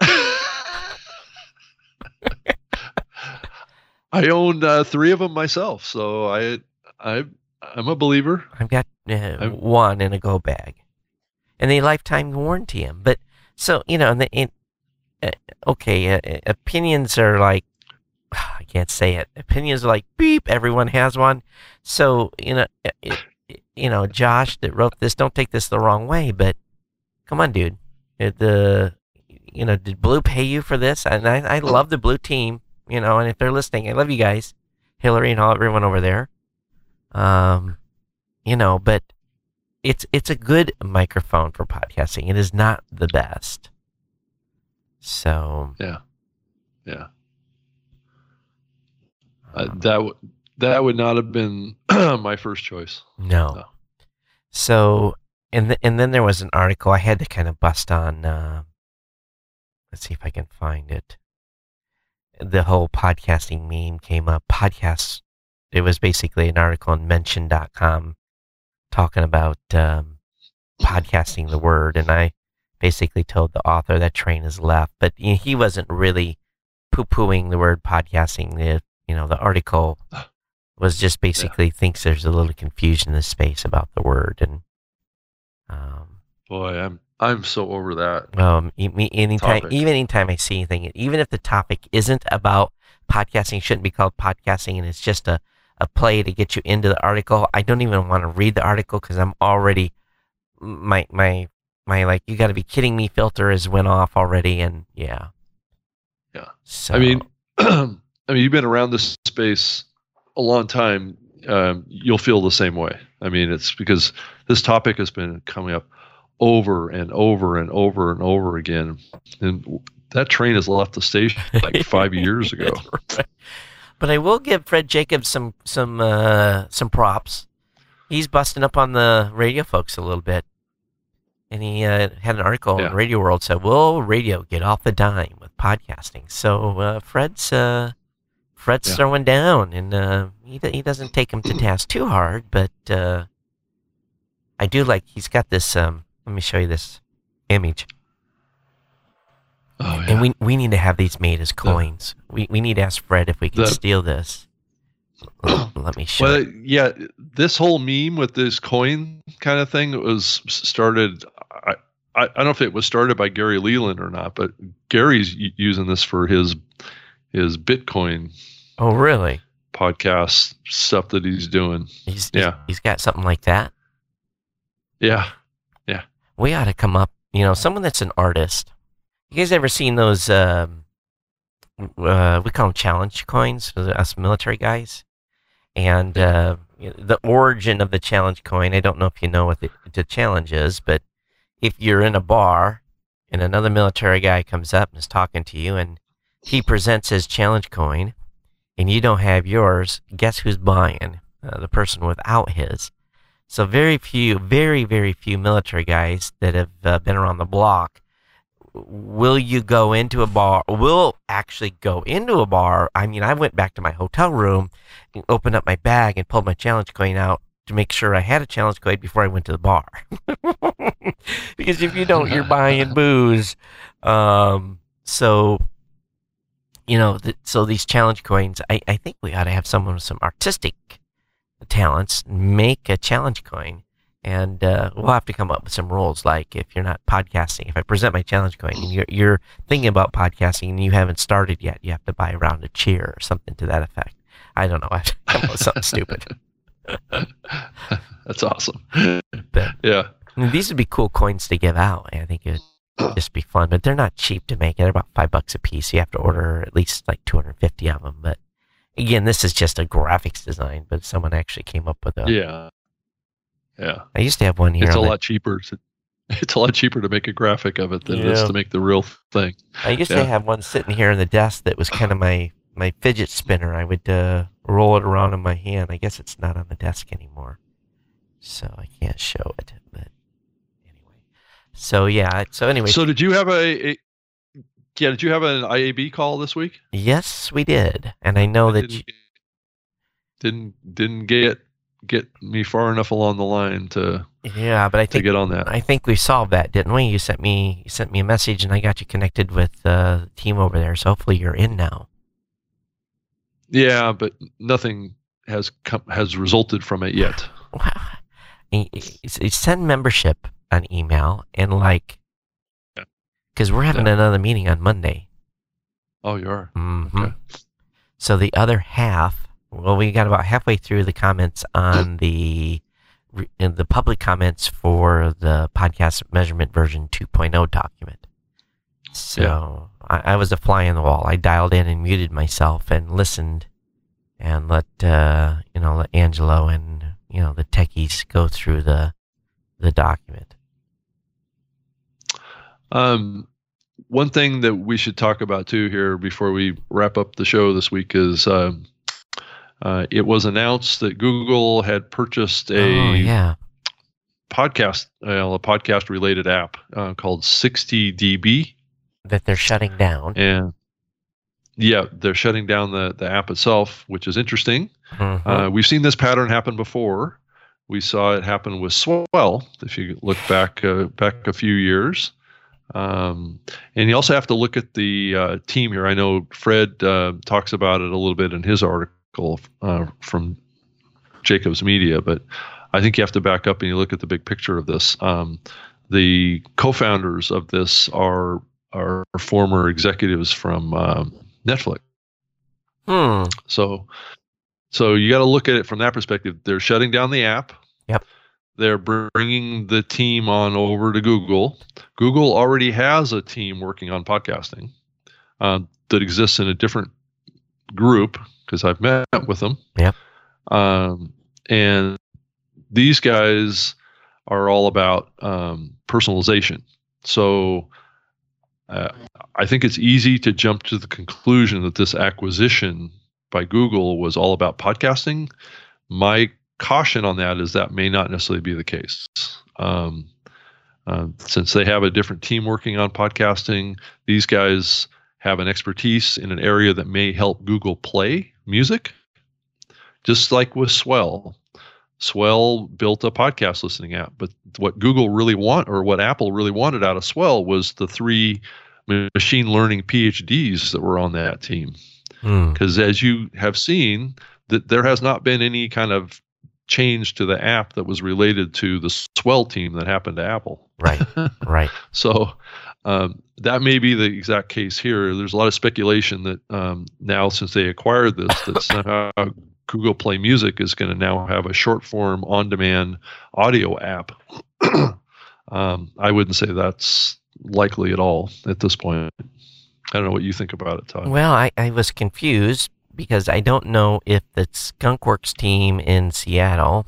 I own uh, three of them myself, so I I I'm a believer. I've got uh, one in a go bag, and they lifetime warranty them. But so you know, and, the, and uh, okay, uh, uh, opinions are like I can't say it. Opinions are like beep. Everyone has one. So you know, it, it- you know, Josh that wrote this. Don't take this the wrong way, but come on, dude. Uh, The you know, did Blue pay you for this? And I, I love the Blue team. You know, and if they're listening, I love you guys, Hillary and all everyone over there. Um, you know, but it's it's a good microphone for podcasting. It is not the best. So Yeah, yeah. Uh, that w- that would not have been my first choice. no. No. So and th- and then there was an article I had to kind of bust on. Uh, let's see if I can find it. The whole podcasting meme came up. Podcasts. It was basically an article on Mention.com talking about um, podcasting the word, and I basically told the author that train is left, but you know, he wasn't really poo-pooing the word podcasting. The you know the article was just basically thinks there's a little confusion in the space about the word, and um, Boy, I'm I'm so over that. um, me, anytime, Topic. even anytime I see anything, even if the topic isn't about podcasting, shouldn't be called podcasting, and it's just a, a play to get you into the article. I don't even want to read the article because I'm already my my my like you got to be kidding me filter has went off already, and yeah, Yeah. So I mean, I mean, you've been around this space a long time. Um, you'll feel the same way. I mean, it's because this topic has been coming up over and over and over and over again, and that train has left the station like five years ago. Right. But I will give Fred Jacobs some some uh, some props. He's busting up on the radio folks a little bit, and he uh, had an article Yeah. in Radio World said, "Will radio get off the dime with podcasting?" So uh, Fred's uh, Fred's Yeah. throwing down, and uh, he he doesn't take him to task too hard, but uh, I do like he's got this. Um, let me show you this image. Oh, And we we need to have these made as The- coins. we we need to ask Fred if we can The- steal this. Let, me show. Well, yeah, this whole meme with this coin kind of thing was started. I, I, I don't know if it was started by Gary Leland or not, but Gary's using this for his his Bitcoin Oh, really? podcast stuff that he's doing. He's, he's Yeah. he's got something like that. Yeah, Yeah. We ought to come up. You know, someone that's an artist. You guys ever seen those? Um, uh, we call them challenge coins. Us military guys. And uh, the origin of the challenge coin. I don't know if you know what the, the challenge is, but if you're in a bar and another military guy comes up and is talking to you, and he presents his challenge coin, and you don't have yours, guess who's buying? Uh, the person without his. So very few, very very few military guys that have uh, been around the block. Will you go into a bar? Will actually go into a bar? I mean, I went back to my hotel room and opened up my bag and pulled my challenge coin out to make sure I had a challenge coin before I went to the bar. because if you don't, you're buying booze. Um, so you know, th- so these challenge coins, I, I think we ought to have someone with some artistic talents make a challenge coin. And uh, we'll have to come up with some rules. Like if you're not podcasting, if I present my challenge coin and you're, you're thinking about podcasting and you haven't started yet, you have to buy a round of cheer or something to that effect. I don't know. I have to come up with something stupid. that's awesome. But- yeah, I mean, these would be cool coins to give out. I think it would just be fun, but they're not cheap to make. They're about five bucks a piece. You have to order at least like 250 of them. But again, this is just a graphics design, but someone actually came up with a. yeah, yeah. I used to have one here. It's a lot cheaper. To, it's a lot cheaper to make a graphic of it than it is to make the real thing. I used yeah. to have one sitting here on the desk that was kind of my my fidget spinner. I would uh, roll it around in my hand. I guess it's not on the desk anymore, so I can't show it. But so yeah. So anyway, So did you have a, a yeah? Did you have an IAB call this week? yes, we did, and I know that. You, didn't didn't get get me far enough along the line to yeah, but I to think get on that. I think we solved that, didn't we? You sent me you sent me a message, and I got you connected with uh, the team over there. So hopefully you're in now. Yeah, but nothing has come has resulted from it yet. Wow. Send membership an email and like, because we're having Yeah. another meeting on Monday. Oh, you are. hmm Okay. So the other half, well, we got about halfway through the comments on the in the public comments for the podcast measurement version 2.0 document. So I, I was a fly on the wall. I dialed in and muted myself and listened, and let uh, you know let Angelo and you know the techies go through the the document. Um, one thing that we should talk about too here before we wrap up the show this week is um, uh, it was announced that Google had purchased a oh yeah, podcast, uh, a podcast related app uh, called 60dB, that they're shutting down. and yeah, they're shutting down the the app itself, which is interesting. Mhm. Uh, we've seen this pattern happen before. We saw it happen with Swell. If you look back uh, back a few years, um, and you also have to look at the uh, team here. I know Fred uh, talks about it a little bit in his article uh, from Jacobs Media, but I think you have to back up and you look at the big picture of this. Um, the co-founders of this are are former executives from um, Netflix. Hmm. So, so you got to look at it from that perspective. They're shutting down the app. Yep. They're bringing the team on over to Google. Google already has a team working on podcasting uh, that exists in a different group because I've met with them. Yep. Um, and these guys are all about um, personalization. So. Uh, I think it's easy to jump to the conclusion that this acquisition by Google was all about podcasting. My caution on that is that may not necessarily be the case. Um, uh, since they have a different team working on podcasting, these guys have an expertise in an area that may help Google Play music. Just like with Swell, Swell built a podcast listening app, but what Google really want or what Apple really wanted out of Swell was the three machine learning PhDs that were on that team. Because hmm. as you have seen, that there has not been any kind of change to the app that was related to the Swell team that happened to Apple. Right. Right. so um, that may be the exact case here. There's a lot of speculation that um, now, since they acquired this, that somehow Google Play Music is going to now have a short form on demand audio app. um, I wouldn't say that's likely at all at this point. I don't know what you think about it, Todd. Well, I, I was confused because I don't know if the Skunkworks team in Seattle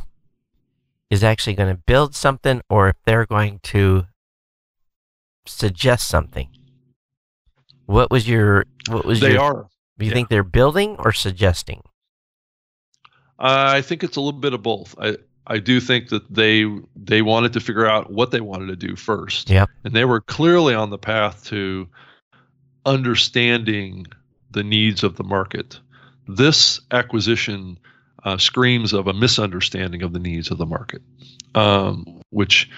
is actually going to build something or if they're going to suggest something. What was your what was they your, are. Do you yeah. think they're building or suggesting? Uh, I think it's a little bit of both. I I do think that they they wanted to figure out what they wanted to do first. Yep. And they were clearly on the path to understanding the needs of the market. This acquisition uh, screams of a misunderstanding of the needs of the market, um, which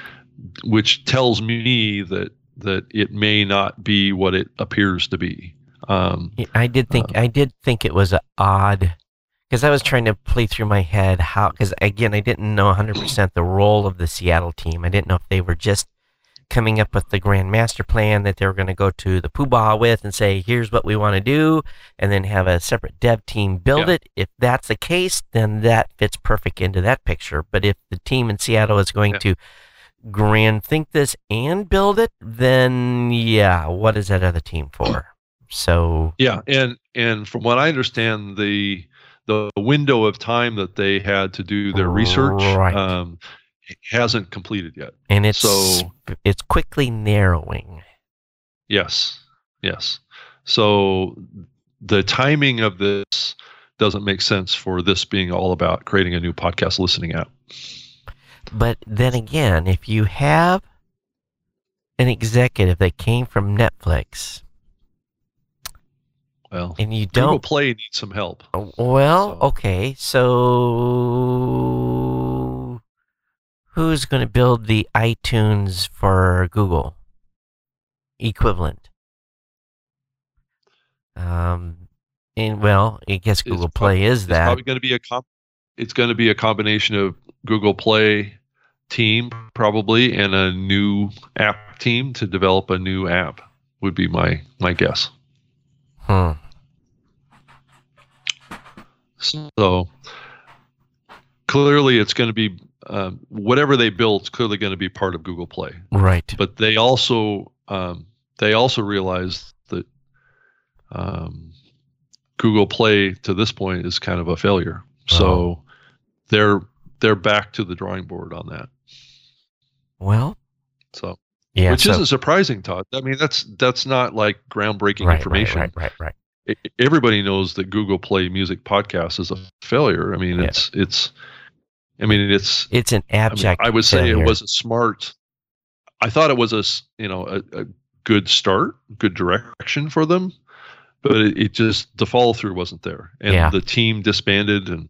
which tells me that that it may not be what it appears to be. Um, I did think uh, I did think it was odd because I was trying to play through my head how because again I didn't know 100% the role of the Seattle team. I didn't know if they were just coming up with the grand master plan that they were going to go to the poobah with and say here's what we want to do and then have a separate dev team build yeah. it. If that's the case, then that fits perfect into that picture. But if the team in Seattle is going yeah. to grand think this and build it, then yeah, what is that other team for? So yeah, and and from what I understand, the the window of time that they had to do their research right. um, hasn't completed yet. And it's so it's quickly narrowing. Yes, yes. So the timing of this doesn't make sense for this being all about creating a new podcast listening app. But then again, if you have an executive that came from Netflix well, and you don't Google Play needs some help. Well, so. okay, so who's going to build the iTunes for Google equivalent? Um, and well, I guess Google it's Play probably, is that. It's probably going to be a comp- It's going to be a combination of Google Play team probably and a new app team to develop a new app would be my my guess. Hmm. So clearly, it's going to be um, whatever they build. It's clearly going to be part of Google Play. Right. But they also um, they also realize that um, Google Play to this point is kind of a failure. Oh. So they're they're back to the drawing board on that. Well, so yeah, which so, isn't surprising, Todd. I mean, that's that's not like groundbreaking right, information. Right, right, right, right. everybody knows that Google Play Music Podcast is a failure. I mean, yeah. it's it's. I mean, it's it's an abject. I, mean, I would failure. say it was a smart. I thought it was a you know a, a good start, good direction for them, but it, it just the follow through wasn't there, and yeah. the team disbanded, and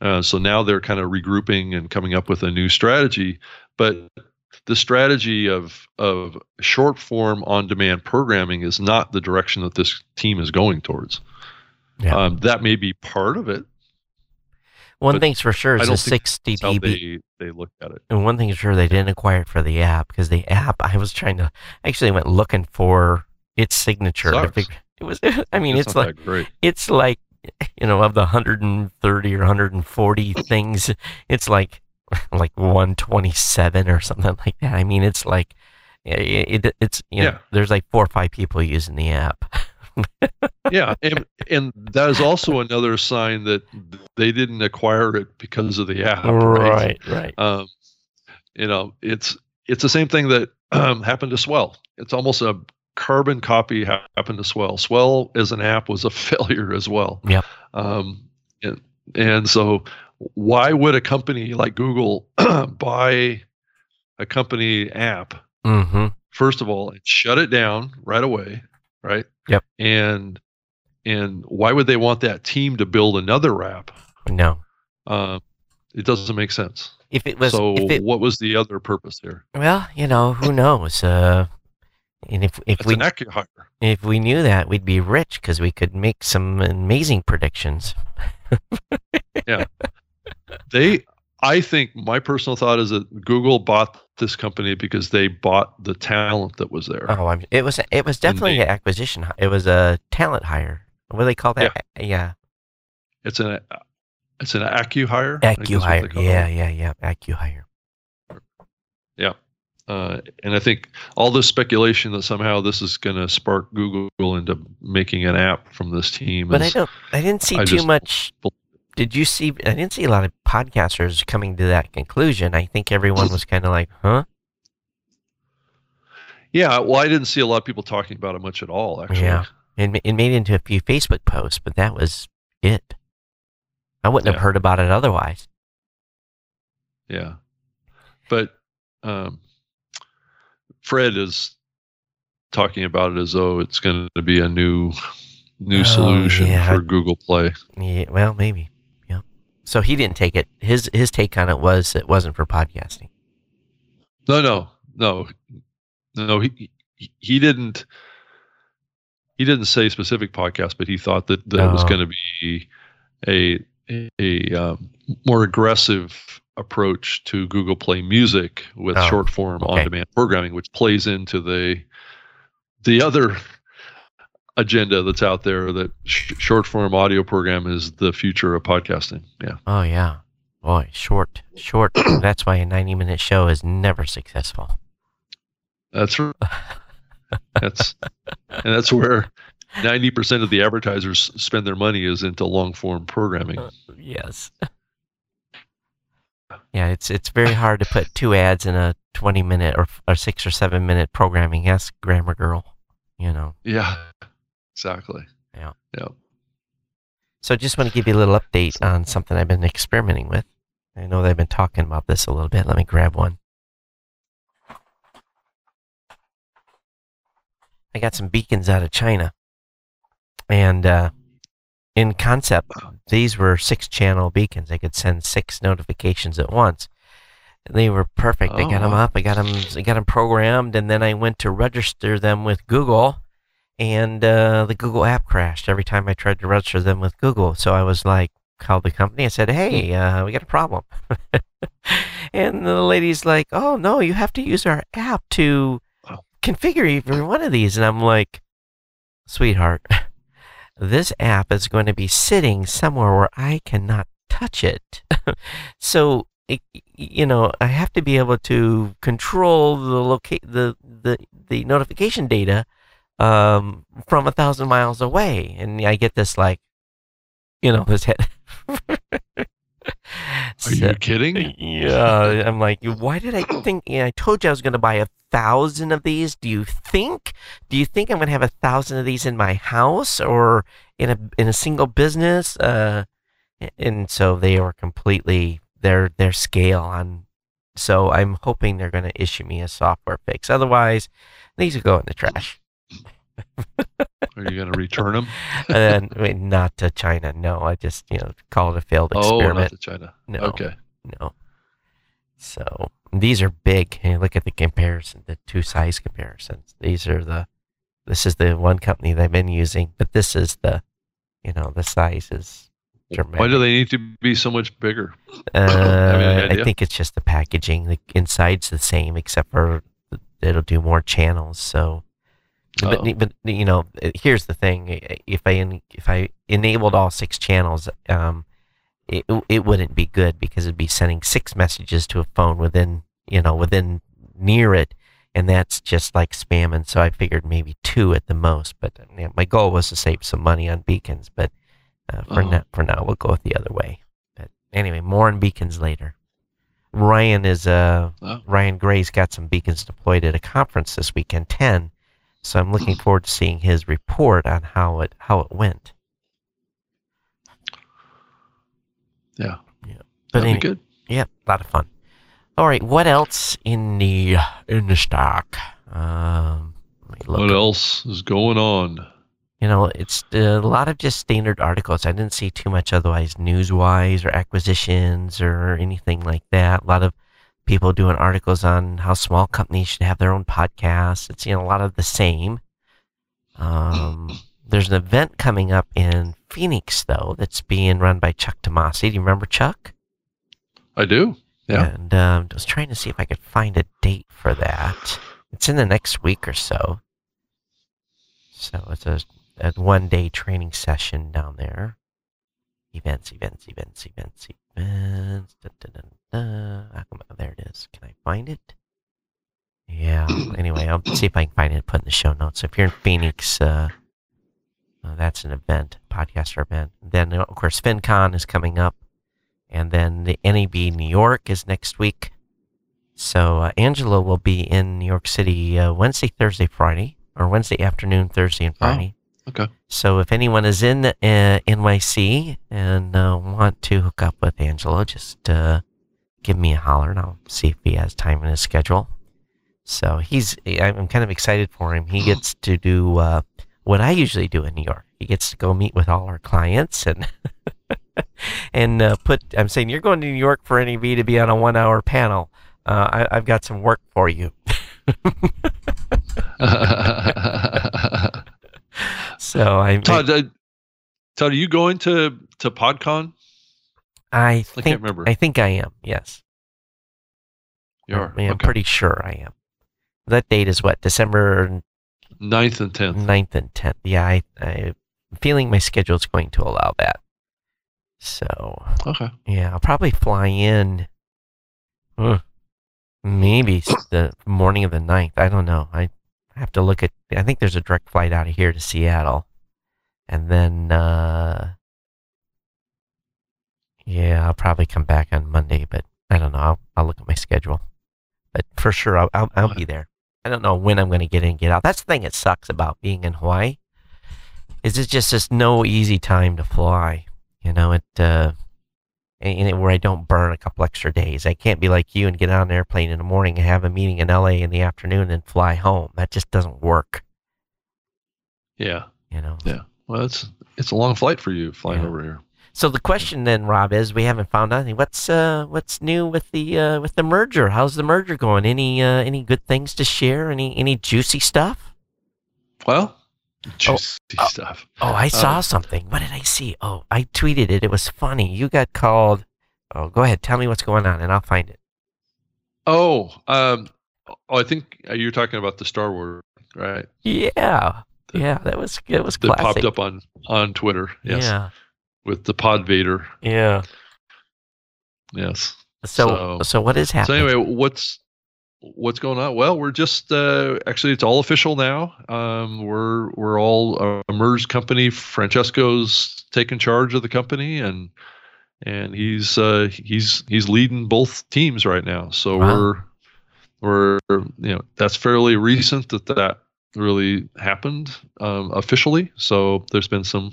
uh, so now they're kind of regrouping and coming up with a new strategy. But the strategy of of short form on demand programming is not the direction that this team is going towards. Yeah. Um, that may be part of it. One thing's for sure is a 60 dB. They, they looked at it. And one thing's sure they didn't acquire it for the app because the app I was trying to actually went looking for its signature. Figure, it was. I mean, it's, it's like it's like you know of the 130 or 140 things, it's like like 127 or something like that. I mean, it's like it, it it's you know, yeah. there's like four or five people using the app. yeah, and and that is also another sign that they didn't acquire it because of the app. Right, right. right. Um, you know, it's it's the same thing that um, happened to Swell. It's almost a carbon copy happened to Swell. Swell as an app was a failure as well. Yep. Um, and, and so why would a company like Google buy a company app Mm-hmm. first of all and shut it down right away, right? Yep. And and why would they want that team to build another app? No. Uh, it doesn't make sense. If it was, so if it, what was the other purpose there? well, you know, who knows? Uh, and if if It's we if we knew that, we'd be rich because we could make some amazing predictions. Yeah, they, I think my personal thought is that Google bought this company because they bought the talent that was there. Oh, I'm, it was it was definitely they- an acquisition. It was a talent hire. What do they call that? Yeah, It's an it's an acqui-hire. I think is what they acqui-hire. Yeah, it. yeah, yeah. acqui-hire. Uh, and I think all this speculation that somehow this is going to spark Google into making an app from this team. But I don't. I didn't see I too much. Did you see? I didn't see a lot of podcasters coming to that conclusion. I think everyone was kind of like, "Huh." Yeah, well, I didn't see a lot of people talking about it much at all, actually. Yeah. and it made it into a few Facebook posts, but that was it. I wouldn't have heard about it otherwise. Yeah. But um, Fred is talking about it as though it's going to be a new new Oh, solution yeah. for Google Play. Yeah, well, maybe. So he didn't take it. His his take on it was it wasn't for podcasting. No, no, no, no. He he, didn't. He didn't say specific podcast, but he thought that, that it was Oh. going to be a a, a um, more aggressive approach to Google Play Music with Oh, short form okay. on demand programming, which plays into the the other agenda that's out there that sh- short form audio program is the future of podcasting. Yeah. Oh yeah, boy, short, short. That's why a ninety-minute show is never successful. That's r- that's and that's where ninety percent of the advertisers spend their money is into long form programming. Uh, yes. Yeah, it's it's very hard to put two ads in a twenty-minute or or six or seven-minute programming. Ask Grammar Girl. You know. Yeah, exactly. Yeah. Yeah. So I just want to give you a little update on something I've been experimenting with. I know they've been talking about this a little bit. Let me grab one. I got some beacons out of China. And uh, in concept, these were six channel beacons. I could send six notifications at once. They were perfect. I got Oh, them up. I got them. I got them programmed, and then I went to register them with Google, and uh, the Google app crashed every time I tried to register them with Google. So I was like, called the company. I said, "Hey, uh, we got a problem." and the lady's like, "Oh no, you have to use our app to configure every one of these." And I'm like, "Sweetheart, this app is going to be sitting somewhere where I cannot touch it. so, it, you know, I have to be able to control the locate the, the the notification data um, from a thousand miles away, and I get this like, you know, this head. Are you kidding? Yeah, I'm like, why did I think? Yeah, I told you I was going to buy a thousand of these. Do you think? Do you think I'm going to have a thousand of these in my house or in a in a single business? Uh, and so they are completely their their scale on. So I'm hoping they're going to issue me a software fix. Otherwise, these will go in the trash. Are you going to return them? and wait, not to China. No, I just you know call it a failed experiment. Oh, not to China. No. Okay. No. So these are big. Hey, look at the comparison, the two size comparisons. These are the. This is the one company they've been using, but this is the, you know, the size is dramatic. Why do they need to be so much bigger? Uh, I think it's just the packaging. The inside's the same, except for it'll do more channels. So, but, Oh. but you know, here's the thing: if I if I enabled all six channels, um, it it wouldn't be good because it'd be sending six messages to a phone within you know within near it, and that's just like spamming. So I figured maybe two at the most. But you know, my goal was to save some money on beacons, but uh, for Oh. now, for now, we'll go with the other way. But anyway, more on beacons later. Ryan is uh Oh. Ryan Gray's got some beacons deployed at a conference this weekend, ten. So I'm looking forward to seeing his report on how it how it went. Yeah. Yeah. But any- be good. Yeah, a lot of fun. All right, what else in the in the stock? Um, let me look What else is going on? You know, it's uh, a lot of just standard articles. I didn't see too much otherwise news-wise or acquisitions or anything like that. A lot of people doing articles on how small companies should have their own podcasts. It's you know a lot of the same. Um, there's an event coming up in Phoenix though that's being run by Chuck Tomasi. Do you remember Chuck? I do. Yeah. And um, I was trying to see if I could find a date for that. It's in the next week or so. So it's a, a one day training session down there. Events, events, events, events, events. Da, da, da, come there it is. Can I find it? Yeah. Anyway, I'll see if I can find it and put in the show notes. If you're in Phoenix, uh, uh, that's an event, podcaster event. Then, of course, FinCon is coming up. And then the NAB New York is next week. So uh, Angela will be in New York City uh, Wednesday, Thursday, Friday, or Wednesday afternoon, Thursday, and Friday. Okay. So if anyone is in uh, NYC and uh, want to hook up with Angelo, just uh, give me a holler and I'll see if he has time in his schedule. So he's, I'm kind of excited for him. He gets to do uh, what I usually do in New York. He gets to go meet with all our clients and and uh, put. I'm saying you're going to New York for NAB to be on a one-hour panel. Uh, I, I've got some work for you. So I, Todd, uh, Todd, are you going to to PodCon? I think can't remember. I think I am. Yes. You are. I am okay. pretty sure I am. That date is what December 9th and 10th. 9th and 10th. Yeah, I, I'm feeling my schedule is going to allow that. So, Okay. yeah, I'll probably fly in uh, maybe the morning of the 9th. I don't know. I have to look at, I think there's a direct flight out of here to Seattle. And then, uh, yeah, I'll probably come back on Monday, but I don't know. I'll, I'll look at my schedule. But for sure, I'll, I'll, I'll be there. I don't know when I'm going to get in get out. That's the thing that sucks about being in Hawaii. Is it's just just no easy time to fly. You know, it uh, and, where I don't burn a couple extra days. I can't be like you and get on an airplane in the morning and have a meeting in LA in the afternoon and fly home. That just doesn't work. Yeah. You know. Yeah. Well, it's it's a long flight for you flying Yeah. over here. So the question then, Rob, is we haven't found anything. What's uh what's new with the uh with the merger? How's the merger going? Any uh any good things to share? Any any juicy stuff? Well, juicy oh. stuff. Oh, I saw Um, something. What did I see? Oh, I tweeted it. It was funny. You got called. Oh, go ahead. Tell me what's going on, and I'll find it. Oh, um, oh, I think you're talking about the Star Wars, right? Yeah, yeah. That was it was That classic. popped up on on Twitter. Yes, Yeah, with the Pod Vader. yeah. Yes. So, so, So- what is happening? So anyway, what's what's going on? Well, we're just uh, actually it's all official now. Um, we're we're all a merged company. Francesco's taken charge of the company, and and he's uh, he's he's leading both teams right now. So Wow. we're we're you know that's fairly recent that that really happened um, officially. So there's been some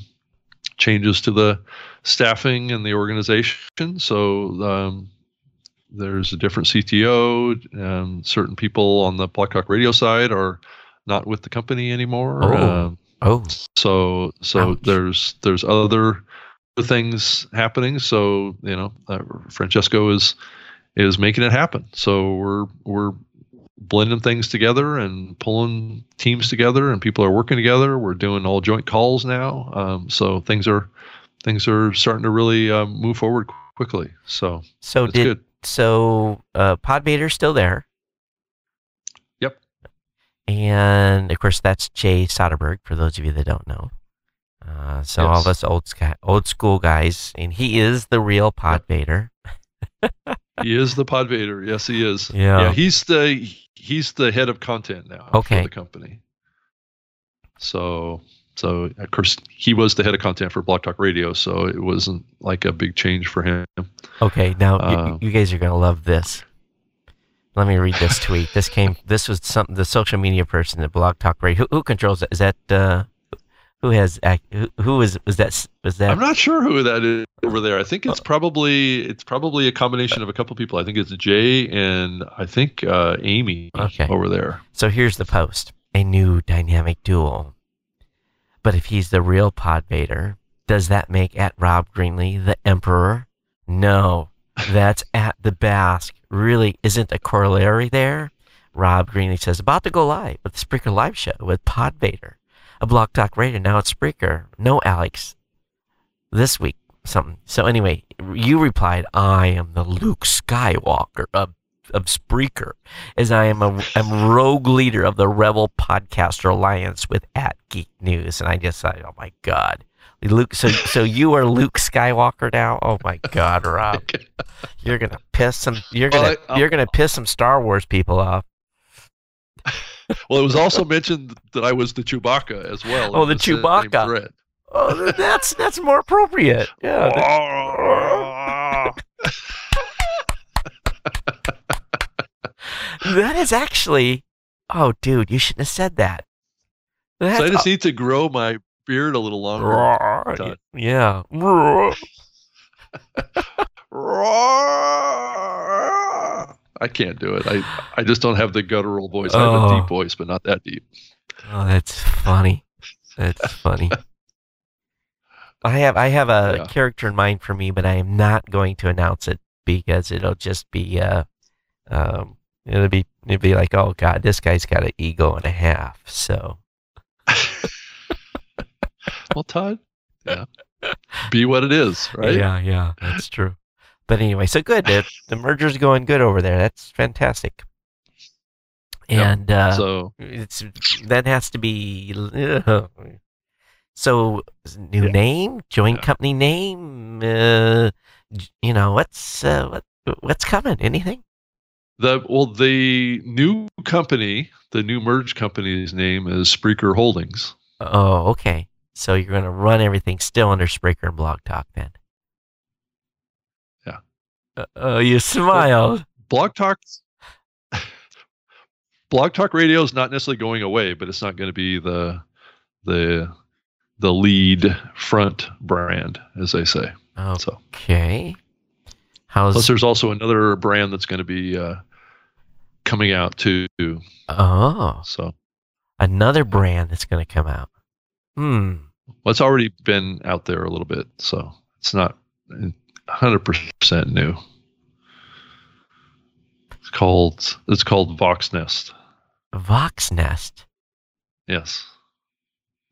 changes to the staffing and the organization. So um, there's a different CTO. Um, certain people on the Blog Talk Radio side are not with the company anymore. Oh. Um, oh, so so Ouch. there's there's other things happening. So you know, uh, Francesco is is making it happen. So we're we're blending things together and pulling teams together, and people are working together. We're doing all joint calls now. Um, so things are things are starting to really um, move forward quickly. So so it's did good. So? Uh, Podvader's still there. Yep. And of course, that's Jay Soderberg. For those of you that don't know, uh, so all of us old old school guys, and he is the real Podvader. he is the Pod Vader. Yes, he is. Yeah. Yeah, he's the he's the head of content now Okay. for the company. So so of course he was the head of content for Blog Talk Radio, so it wasn't like a big change for him. Okay, now you- Uh, you, guys are gonna love this. Let me read this tweet. This came. This was some the social media person at Blog Talk Radio. Who, who controls that? Is that uh, who has who, who was was that was that? I'm not sure who that is over there. I think it's probably it's probably a combination of a couple people. I think it's Jay and I think uh, Amy Okay. over there. So here's the post: a new dynamic duel. But if he's the real Pod Vader, does that make at Rob Greenlee the Emperor? No, that's at the Basque. Really, isn't a corollary there? Rob Greenlee says about to go live with the Spreaker live show with Pod Vader, a Blog Talk Radio. Now it's Spreaker. No, Alex. This week, something. So anyway, you replied, "I am the Luke Skywalker of of Spreaker." as I am a am rogue leader of the Rebel Podcaster Alliance with at Geek News, and I just thought, oh my god, Luke. So so you are Luke Skywalker now? Oh my god, Rob, you're gonna piss some. You're gonna you're um, gonna piss some Star Wars people off. Well, it was also mentioned that I was the Chewbacca as well. Oh, the Chewbacca. Oh, that's that's more appropriate. Yeah. th- that is actually. Oh, dude, you shouldn't have said that. That's, so I just need to grow my beard a little longer. Roar. Yeah. Roar. I can't do it. I I just don't have the guttural voice. I have Oh. a deep voice, but not that deep. Oh, that's funny. That's funny. I have I have a Yeah. character in mind for me, but I am not going to announce it because it'll just be uh um it'll be it'll be like, oh god, this guy's got an ego and a half. So Well, Todd, yeah, be what it is, right? Yeah, yeah, that's true. But anyway, so good. The, the merger's going good over there. That's fantastic. Yep. And uh, So it's that has to be. so new Yeah. name, joint Yeah. company name. Uh, you know what's uh, what what's coming? Anything? The well, the new company, the new merged company's name is Spreaker Holdings. Oh, okay. So you're going to run everything still under Spreaker and Blog Talk then? Yeah. Uh, oh, you smiled. Blog Talk. Blog Talk Radio is not necessarily going away, but it's not going to be the the the lead front brand, as they say. So Okay. plus, there's also another brand that's going to be uh, coming out too. oh So another brand that's going to come out? Hmm. well, it's already been out there a little bit, so it's not 100% new. It's called it's called Vox Nest. Vox Nest. Yes.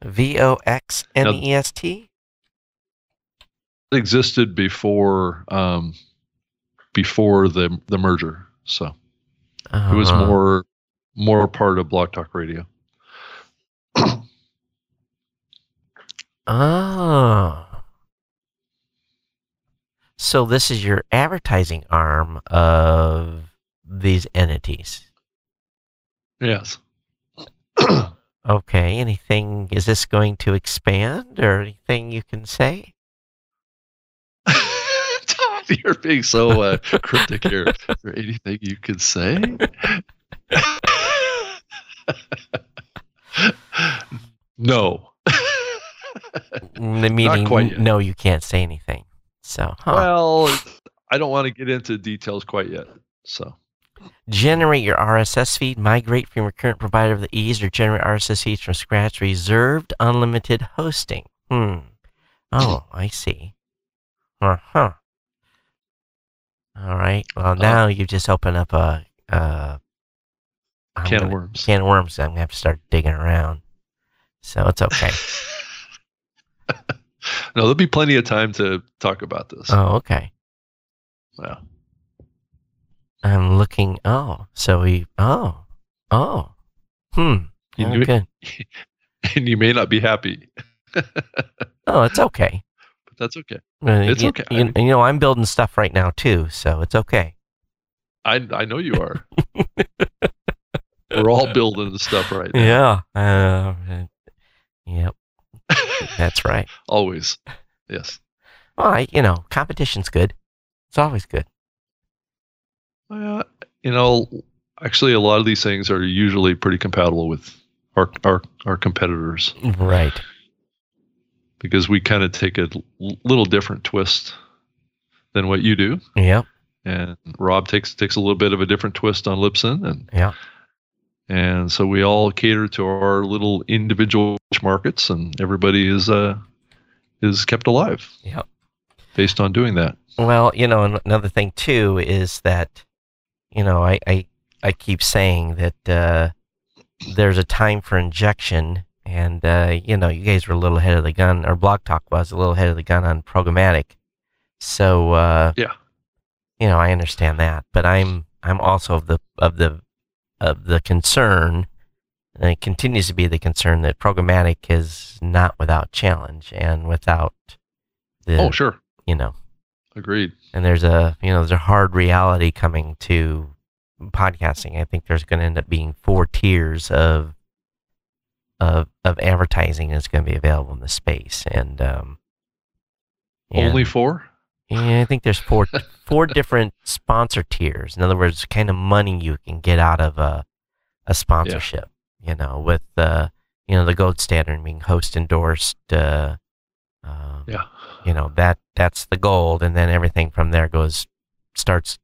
V O X N E S T. It existed before um, before the the merger, so it was Uh-huh. more more part of Blog Talk Radio. Oh. So this is your advertising arm of these entities. Yes. Okay. Anything? Is this going to expand or anything you can say? You're being so uh, cryptic here. Is there anything you could say? no. The meaning, quite yet. no, you can't say anything. So, huh. Well, I don't want to get into details quite yet. So, generate your RSS feed, migrate from your current provider of the ease, or generate RSS feeds from scratch, reserved unlimited hosting. Hmm. Oh, I see. Uh huh. All right. Well, now you've just opened up a, uh, I'm can of gonna- worms. can of worms. I'm gonna have to start digging around. So it's okay. no, there'll be plenty of time to talk about this. oh, okay. Yeah. I'm looking. Oh, so we. Oh, oh. Hmm. You Oh, knew it. good. And you may not be happy, Oh, it's okay. but that's okay. Uh, It's you, okay. You, you know, I'm building stuff right now too, so it's okay. I I know you are. We're all building stuff right now. Yeah. Uh, yep. That's right. Always. Yes. Well, I, you know, competition's good. It's always good. Uh, you know, actually, a lot of these things are usually pretty compatible with our our, our competitors Right. Because we kind of take a little different twist than what you do, Yeah. and Rob takes takes a little bit of a different twist on Libsyn, and Yeah. and so we all cater to our little individual markets, and everybody is uh is kept alive Yep. based on doing that. Well, you know, another thing too is that, you know, I I, I keep saying that uh, there's a time for injection, and uh, you know, you guys were a little ahead of the gun, or Blog Talk was a little ahead of the gun on programmatic. So uh, Yeah. you know, I understand that, but I'm I'm also of the of the of the concern, and it continues to be the concern that programmatic is not without challenge and without the Oh, sure, you know agreed. and there's a you know there's a hard reality coming to podcasting. I think there's going to end up being four tiers of of of advertising that's going to be available in the space, and um, Only four. yeah, I think there's four four different sponsor tiers. In other words, kind of money you can get out of a a sponsorship. You know, with uh, you know the gold standard being host endorsed. Uh, uh, Yeah. you know that that's the gold and then everything from there goes starts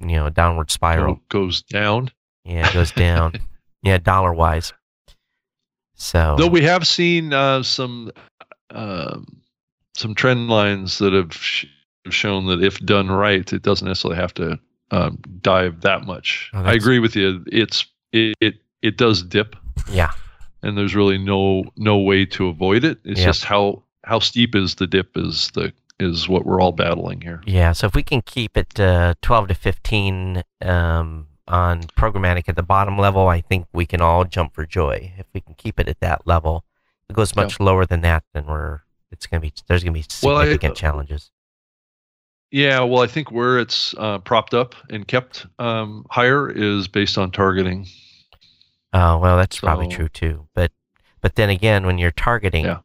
you know downward spiral Go- goes down. yeah it goes down yeah dollar wise so Though we have seen uh, some um, some trend lines that have sh- shown that if done right, it doesn't necessarily have to um, dive that much. Oh, I agree with you. It's it, it it does dip, yeah and there's really no no way to avoid it. It's Yep. just how how steep is the dip is the is what we're all battling here. yeah so if we can keep it uh, 12 to 15 um, on programmatic at the bottom level i think we can all jump for joy if we can keep it at that level if it goes much lower than that then we're it's gonna be there's gonna be Well, I- significant challenges Yeah, well, I think where it's uh, propped up and kept um, higher is based on targeting. Oh well, that's probably true too. But but then again, when you're targeting, Yeah.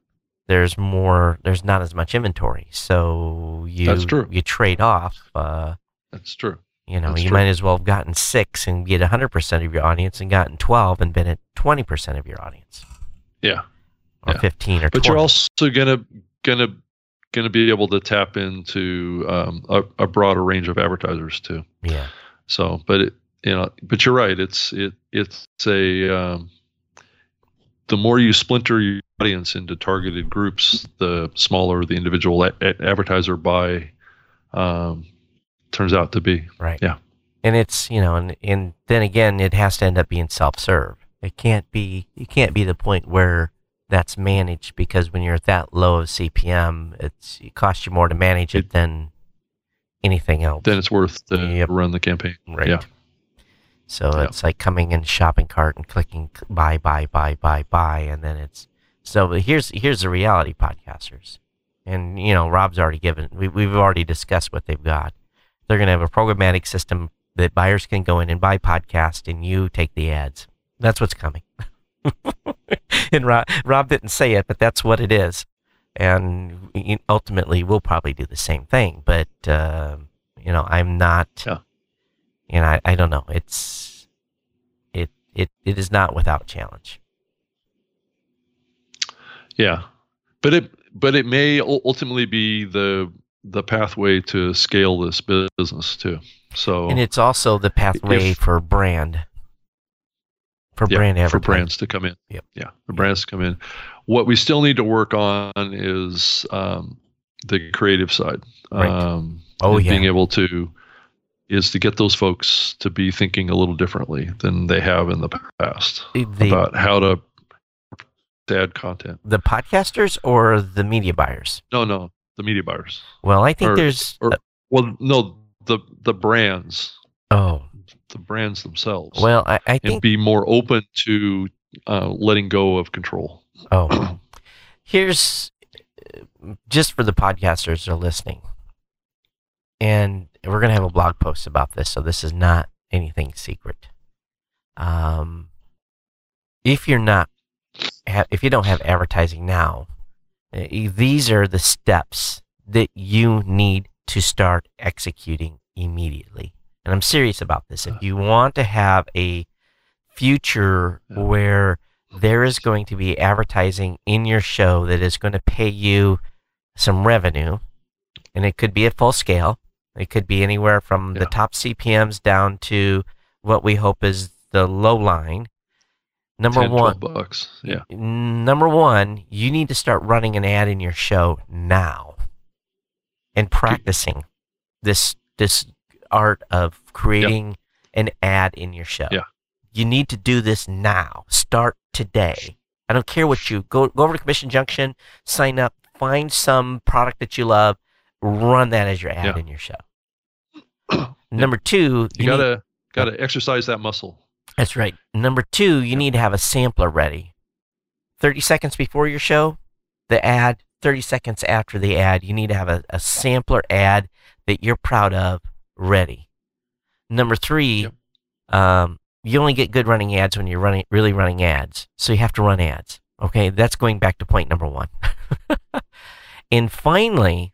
there's more. There's not as much inventory, so you That's true. you trade off. Uh, That's true. You know, That's you true. might as well have gotten six and get hundred percent of your audience, and gotten twelve and been at twenty percent of your audience, Yeah. or Yeah. fifteen or. but 20. you're also gonna gonna gonna be able to tap into um, a, a broader range of advertisers too. yeah, So, but it, you know, but you're right. It's it it's a um, the more you splinter your audience into targeted groups, the smaller the individual a- a- advertiser buy um, turns out to be. right. Yeah. and it's you know, and and then again, it has to end up being self-serve. It can't be. It can't be the point where that's managed because when you're at that low of CPM, it's it costs you more to manage it It- than anything else. Then it's worth to Yep. run the campaign. right. yeah. So it's like coming in shopping cart and clicking buy, buy, buy, buy, buy, and then it's so. Here's here's the reality, podcasters, and you know Rob's already given. We, we've already discussed what they've got. They're going to have a programmatic system that buyers can go in and buy podcast, and you take the ads. That's what's coming. and Rob, Rob didn't say it, but that's what it is. And ultimately, we'll probably do the same thing. But uh, you know, I'm not. Yeah. And I, I don't know. It's it it it is not without challenge. Yeah, but it but it may ultimately be the the pathway to scale this business too. So And it's also the pathway If- for brand. For yeah, brand for brands to come in. Yep. Yeah, for brands to come in. What we still need to work on is um, the creative side. Right. Um, Oh, yeah. being able to is to get those folks to be thinking a little differently than they have in the past The about how to add content. the podcasters or the media buyers? No, no, the media buyers. Well, I think Or- there's or- Well, no, the the brands, oh the brands themselves. well I, I and think be more open to uh, letting go of control. oh here's just for the podcasters that are listening, and we're gonna have a blog post about this, so this is not anything secret. Um, if you're not, if you don't have advertising now, Uh, these are the steps that you need to start executing immediately. and I'm serious about this, if you want to have a future where there is going to be advertising in your show that is going to pay you some revenue, and it could be at full scale. It could be anywhere from the top CPMs down to what we hope is the low line. Number 10, one, bucks. Yeah. number one, you need to start running an ad in your show now and practicing this this art of creating an ad in your show. Yeah. You need to do this now. Start today. I don't care what you go go over to Commission Junction, sign up, find some product that you love, run that as your ad Yeah. in your show. Number two, You, need- gotta gotta exercise that muscle. That's right. Number two, you need to have a sampler ready. 30 seconds before your show, the ad, 30 seconds after the ad, you need to have a, a sampler ad that you're proud of ready. Number three, Yep. um, you only get good running ads when you're running really running ads. So you have to run ads. Okay, that's going back to point number one. and finally,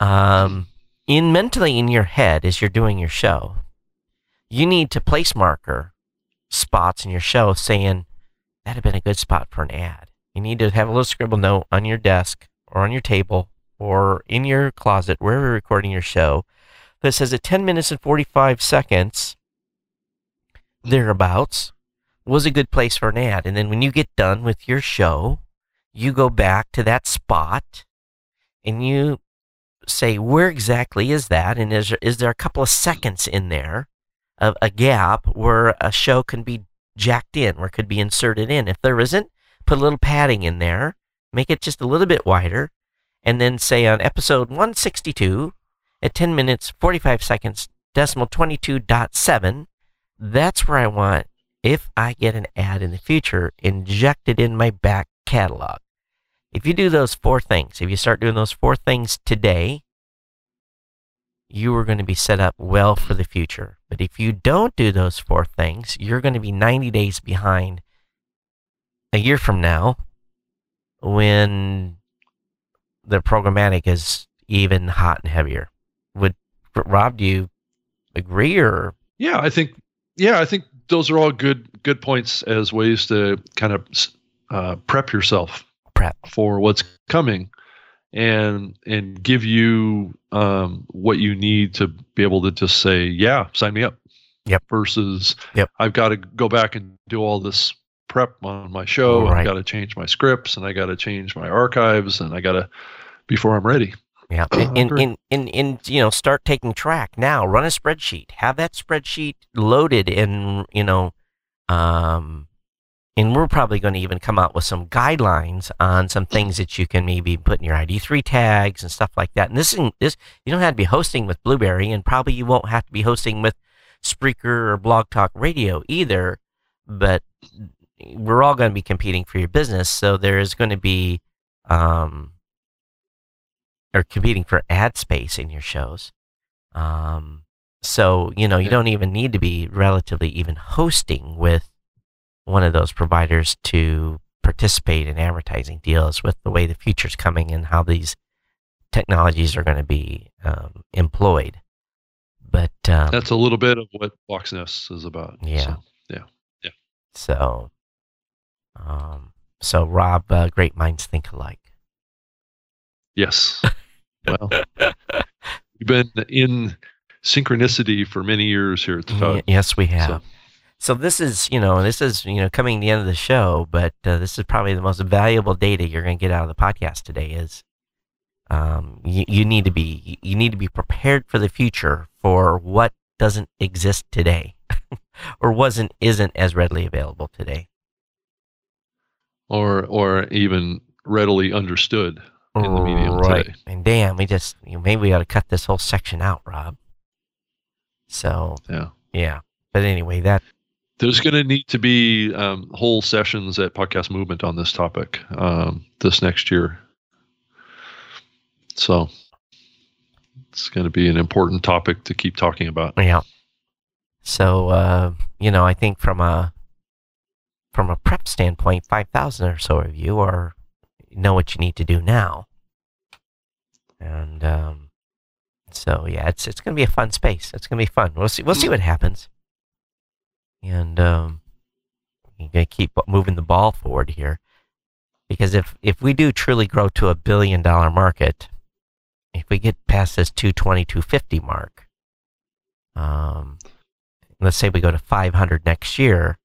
um, in mentally in your head as you're doing your show, you need to place marker spots in your show saying that'd have been a good spot for an ad. You need to have a little scribble note on your desk or on your table or in your closet wherever you're recording your show that says at 10 minutes and 45 seconds thereabouts was a good place for an ad. And then when you get done with your show, you go back to that spot and you say, where exactly is that? And is there, is there a couple of seconds in there of a gap where a show can be jacked in, where it could be inserted in? If there isn't, put a little padding in there, make it just a little bit wider, and then say on episode 162 at 10 minutes, 45 seconds, decimal 22.7, that's where I want, if I get an ad in the future, injected in my back catalog. If you do those four things, if you start doing those four things today, you are going to be set up well for the future. But if you don't do those four things, you're going to be 90 days behind a year from now when the programmatic is even hot and heavier. Would Rob, do you agree or Yeah, I think. Yeah, I think those are all good good points as ways to kind of uh, prep yourself prep? for what's coming, and and give you um, what you need to be able to just say, yeah, sign me up. Yep. Versus, Yep. I've got to go back and do all this prep on my show. Right. I've got to change my scripts, and I got to change my archives, and I got to before I'm ready. Yeah, and, and, and, and, and, you know, start taking track now. Run a spreadsheet. Have that spreadsheet loaded in, you know, um, and we're probably going to even come out with some guidelines on some things that you can maybe put in your ID3 tags and stuff like that. And this is this you don't have to be hosting with Blubrry, and probably you won't have to be hosting with Spreaker or Blog Talk Radio either. But we're all going to be competing for your business, so there is going to be um, or competing for ad space in your shows. Um, so you know you don't even need to be relatively even hosting with one of those providers to participate in advertising deals with the way the future's coming and how these technologies are going to be um, employed. But um, That's a little bit of what Vox Nest is about. Yeah. So, so, um, so Rob, uh, great minds think alike. yes. Well, we've been in synchronicity for many years here at the Y- yes, we have. So, So this is, you know, this is, you know, coming to the end of the show, but uh, this is probably the most valuable data you're going to get out of the podcast today. Is um, you, you need to be you need to be prepared for the future for what doesn't exist today, or wasn't isn't as readily available today. or or even readily understood in the medium right. today. And damn, we just you know, maybe we ought to cut this whole section out, Rob. So Yeah. yeah, but anyway, that There's going to need to be um, whole sessions at Podcast Movement on this topic um, this next year. So it's going to be an important topic to keep talking about. Yeah. So uh, you know, I think from a from a prep standpoint, five thousand or so of you are know what you need to do now, and um, So yeah, it's it's going to be a fun space. It's going to be fun. We'll see. We'll see what happens. And um, you're going to keep moving the ball forward here, because if if we do truly grow to a billion dollar market, if we get past this 220, 250 mark, um, let's say we go to 500 next year,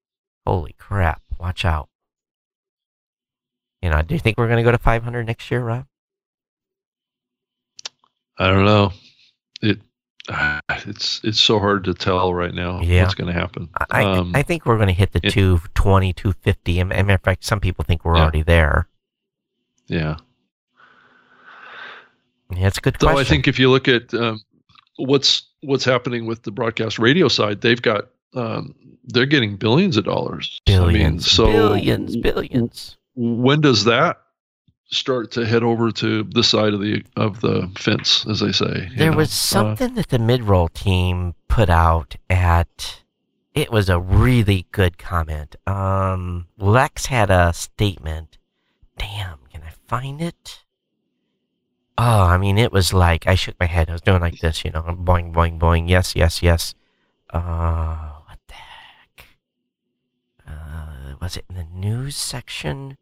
holy crap! Watch out. You know, do you think we're going to go to 500 next year, Rob? I don't know. It it's it's so hard to tell right now Yeah. what's going to happen. I, Um, I think we're going to hit the it- 220, 250. And, and matter of fact, some people think we're Yeah. already there. yeah. Yeah, it's a good Though question. I think if you look at um, what's what's happening with the broadcast radio side, they've got um, they're getting billions of dollars. I mean, billions, so billions, billions. when does that start to head over to the side of the of the fence, as they say? There know? was Uh, something that the mid-roll team put out at. It was a really good comment. Um, Lex had a statement. Damn, can I find it? Oh, I mean, it was like I shook my head. I was doing like this, you know, boing, boing, boing. Yes, yes, yes. Uh, what the heck? Uh, was it in the news section?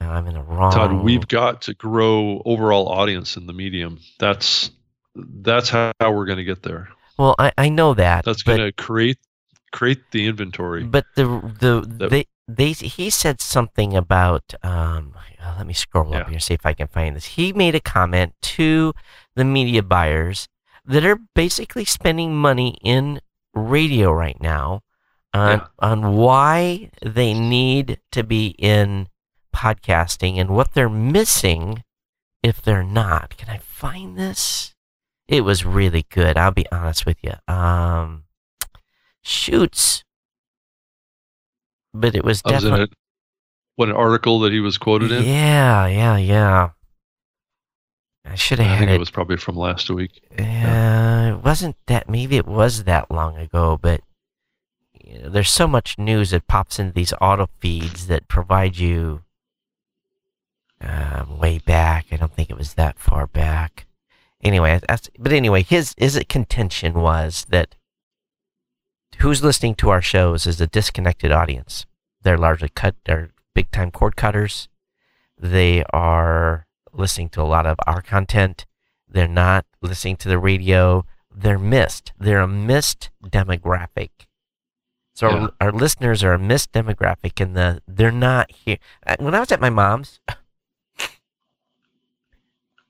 I'm in the wrong. Todd, we've got to grow overall audience in the medium. That's that's how how we're going to get there. Well, I, I know that. That's going to create create the inventory. But the the That- they they he said something about um. uh, Let me scroll up Yeah. here see if I can find this. He made a comment to the media buyers that are basically spending money in radio right now on Yeah. on why they need to be in podcasting and what they're missing if they're not. Can I find this? It was really good. I'll be honest with you. Um, shoots, but it was in definitely what an article that he was quoted in. yeah, yeah, yeah. I should have I had think it. it was probably from last week. Uh, it wasn't that. Maybe it was that long ago, but you know, there's so much news that pops into these auto feeds that provide you um, way back. I don't think it was that far back. Anyway, but anyway, his his contention was that who's listening to our shows is a disconnected audience. They're largely cut. They're big time cord cutters. They are listening to a lot of our content. They're not listening to the radio. They're missed. They're a missed demographic. So Yeah. our, our listeners are a missed demographic, and the they're not here. Uh, When I was at my mom's,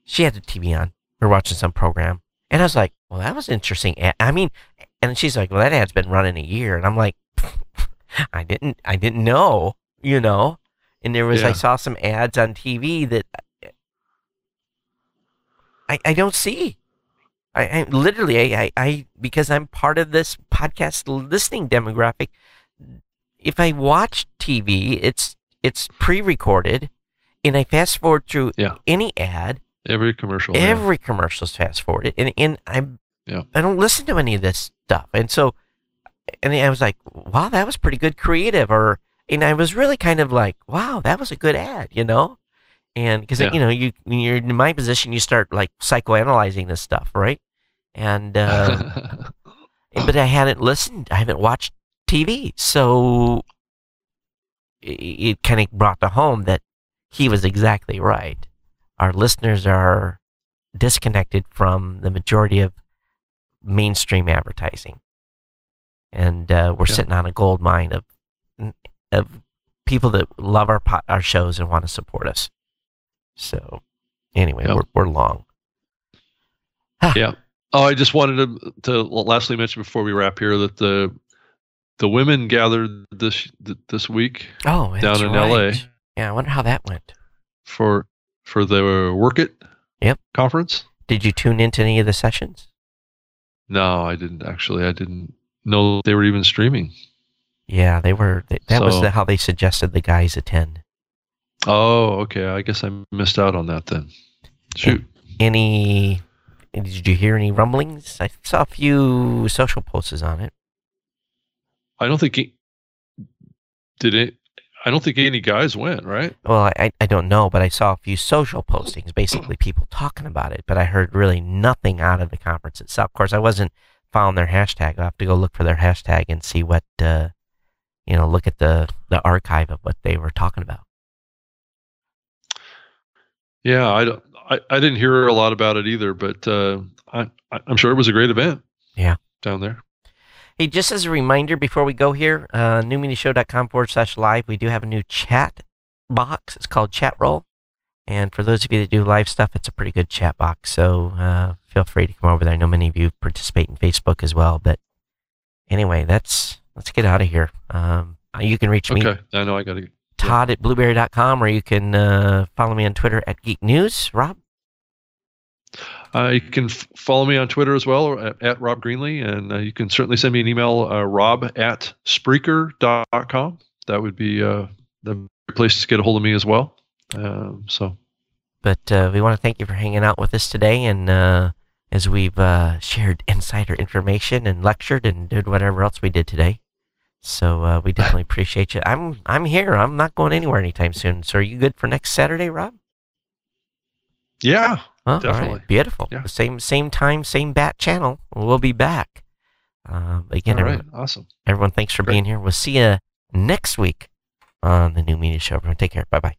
she had the TV on. We are watching some program, and I was like, "Well, that was interesting." I mean, and she's like, "Well, that ad's been running a year," and I'm like, "I didn't, I didn't know," you know. And there was, I saw some ads on TV that I, I don't see. I, I literally, I, I, I, because I'm part of this podcast listening demographic. If I watch TV, it's it's pre-recorded, and I fast forward through Yeah. any ad. Every commercial. yeah. Every commercial's fast forwarded, and and I'm Yeah. I don't listen to any of this stuff, and so and I was like, wow, that was pretty good creative, or and I was really kind of like, wow, that was a good ad, you know, and because Yeah. you know you when you're in my position, you start like psychoanalyzing this stuff, right? And uh, but I hadn't listened, I haven't watched TV, so it, it kind of brought to home that he was exactly right. Our listeners are disconnected from the majority of mainstream advertising, and uh, we're Yeah. sitting on a gold mine of of people that love our po- our shows and want to support us. So, anyway, Yep. we're we're long. yeah. Oh, I just wanted to to lastly mention before we wrap here that the the women gathered this this week Oh, Down in right. LA. Yeah, I wonder how that went. for for the Werk It Yep. conference. Did you tune into any of the sessions? No, I didn't actually. I didn't know they were even streaming. Yeah, they were. That was the, how they suggested the guys attend. Oh, okay. I guess I missed out on that then. Shoot. Any? Did you hear any rumblings? I saw a few social posts on it. I don't think he did it. I don't think any guys went, right? Well, I, I don't know, but I saw a few social postings, basically people talking about it, but I heard really nothing out of the conference itself. Of course, I wasn't following their hashtag. I'll have to go look for their hashtag and see what, uh, you know, look at the, the archive of what they were talking about. Yeah, I, I, I didn't hear a lot about it either, but uh, I, I'm sure it was a great event. Yeah. Down there. Hey, just as a reminder before we go here, uh, newmediashow.com forward slash live, we do have a new chat box. It's called Chatroll. And for those of you that do live stuff, it's a pretty good chat box. So uh, feel free to come over there. I know many of you participate in Facebook as well. But anyway, that's let's get out of here. Um, you can reach me. Okay, I know I got to. Todd yeah. at blubrry.com, or you can uh, follow me on Twitter at Geek News. Rob? Uh, you can f- follow me on Twitter as well, at, at Rob Greenlee, and uh, you can certainly send me an email, uh, rob at Spreaker.com. That would be uh, the place to get a hold of me as well. Um, so, but uh, we want to thank you for hanging out with us today, and uh, as we've uh, shared insider information and lectured and did whatever else we did today. So uh, we definitely appreciate you. I'm I'm here. I'm not going anywhere anytime soon. So are you good for next Saturday, Rob? Yeah, huh? definitely. Beautiful. Yeah. Same same time, same bat channel. We'll be back. Uh, again, All right. Everyone, awesome. Everyone, thanks for Great. being here. We'll see you next week on the New Media Show. Everyone, take care. Bye bye.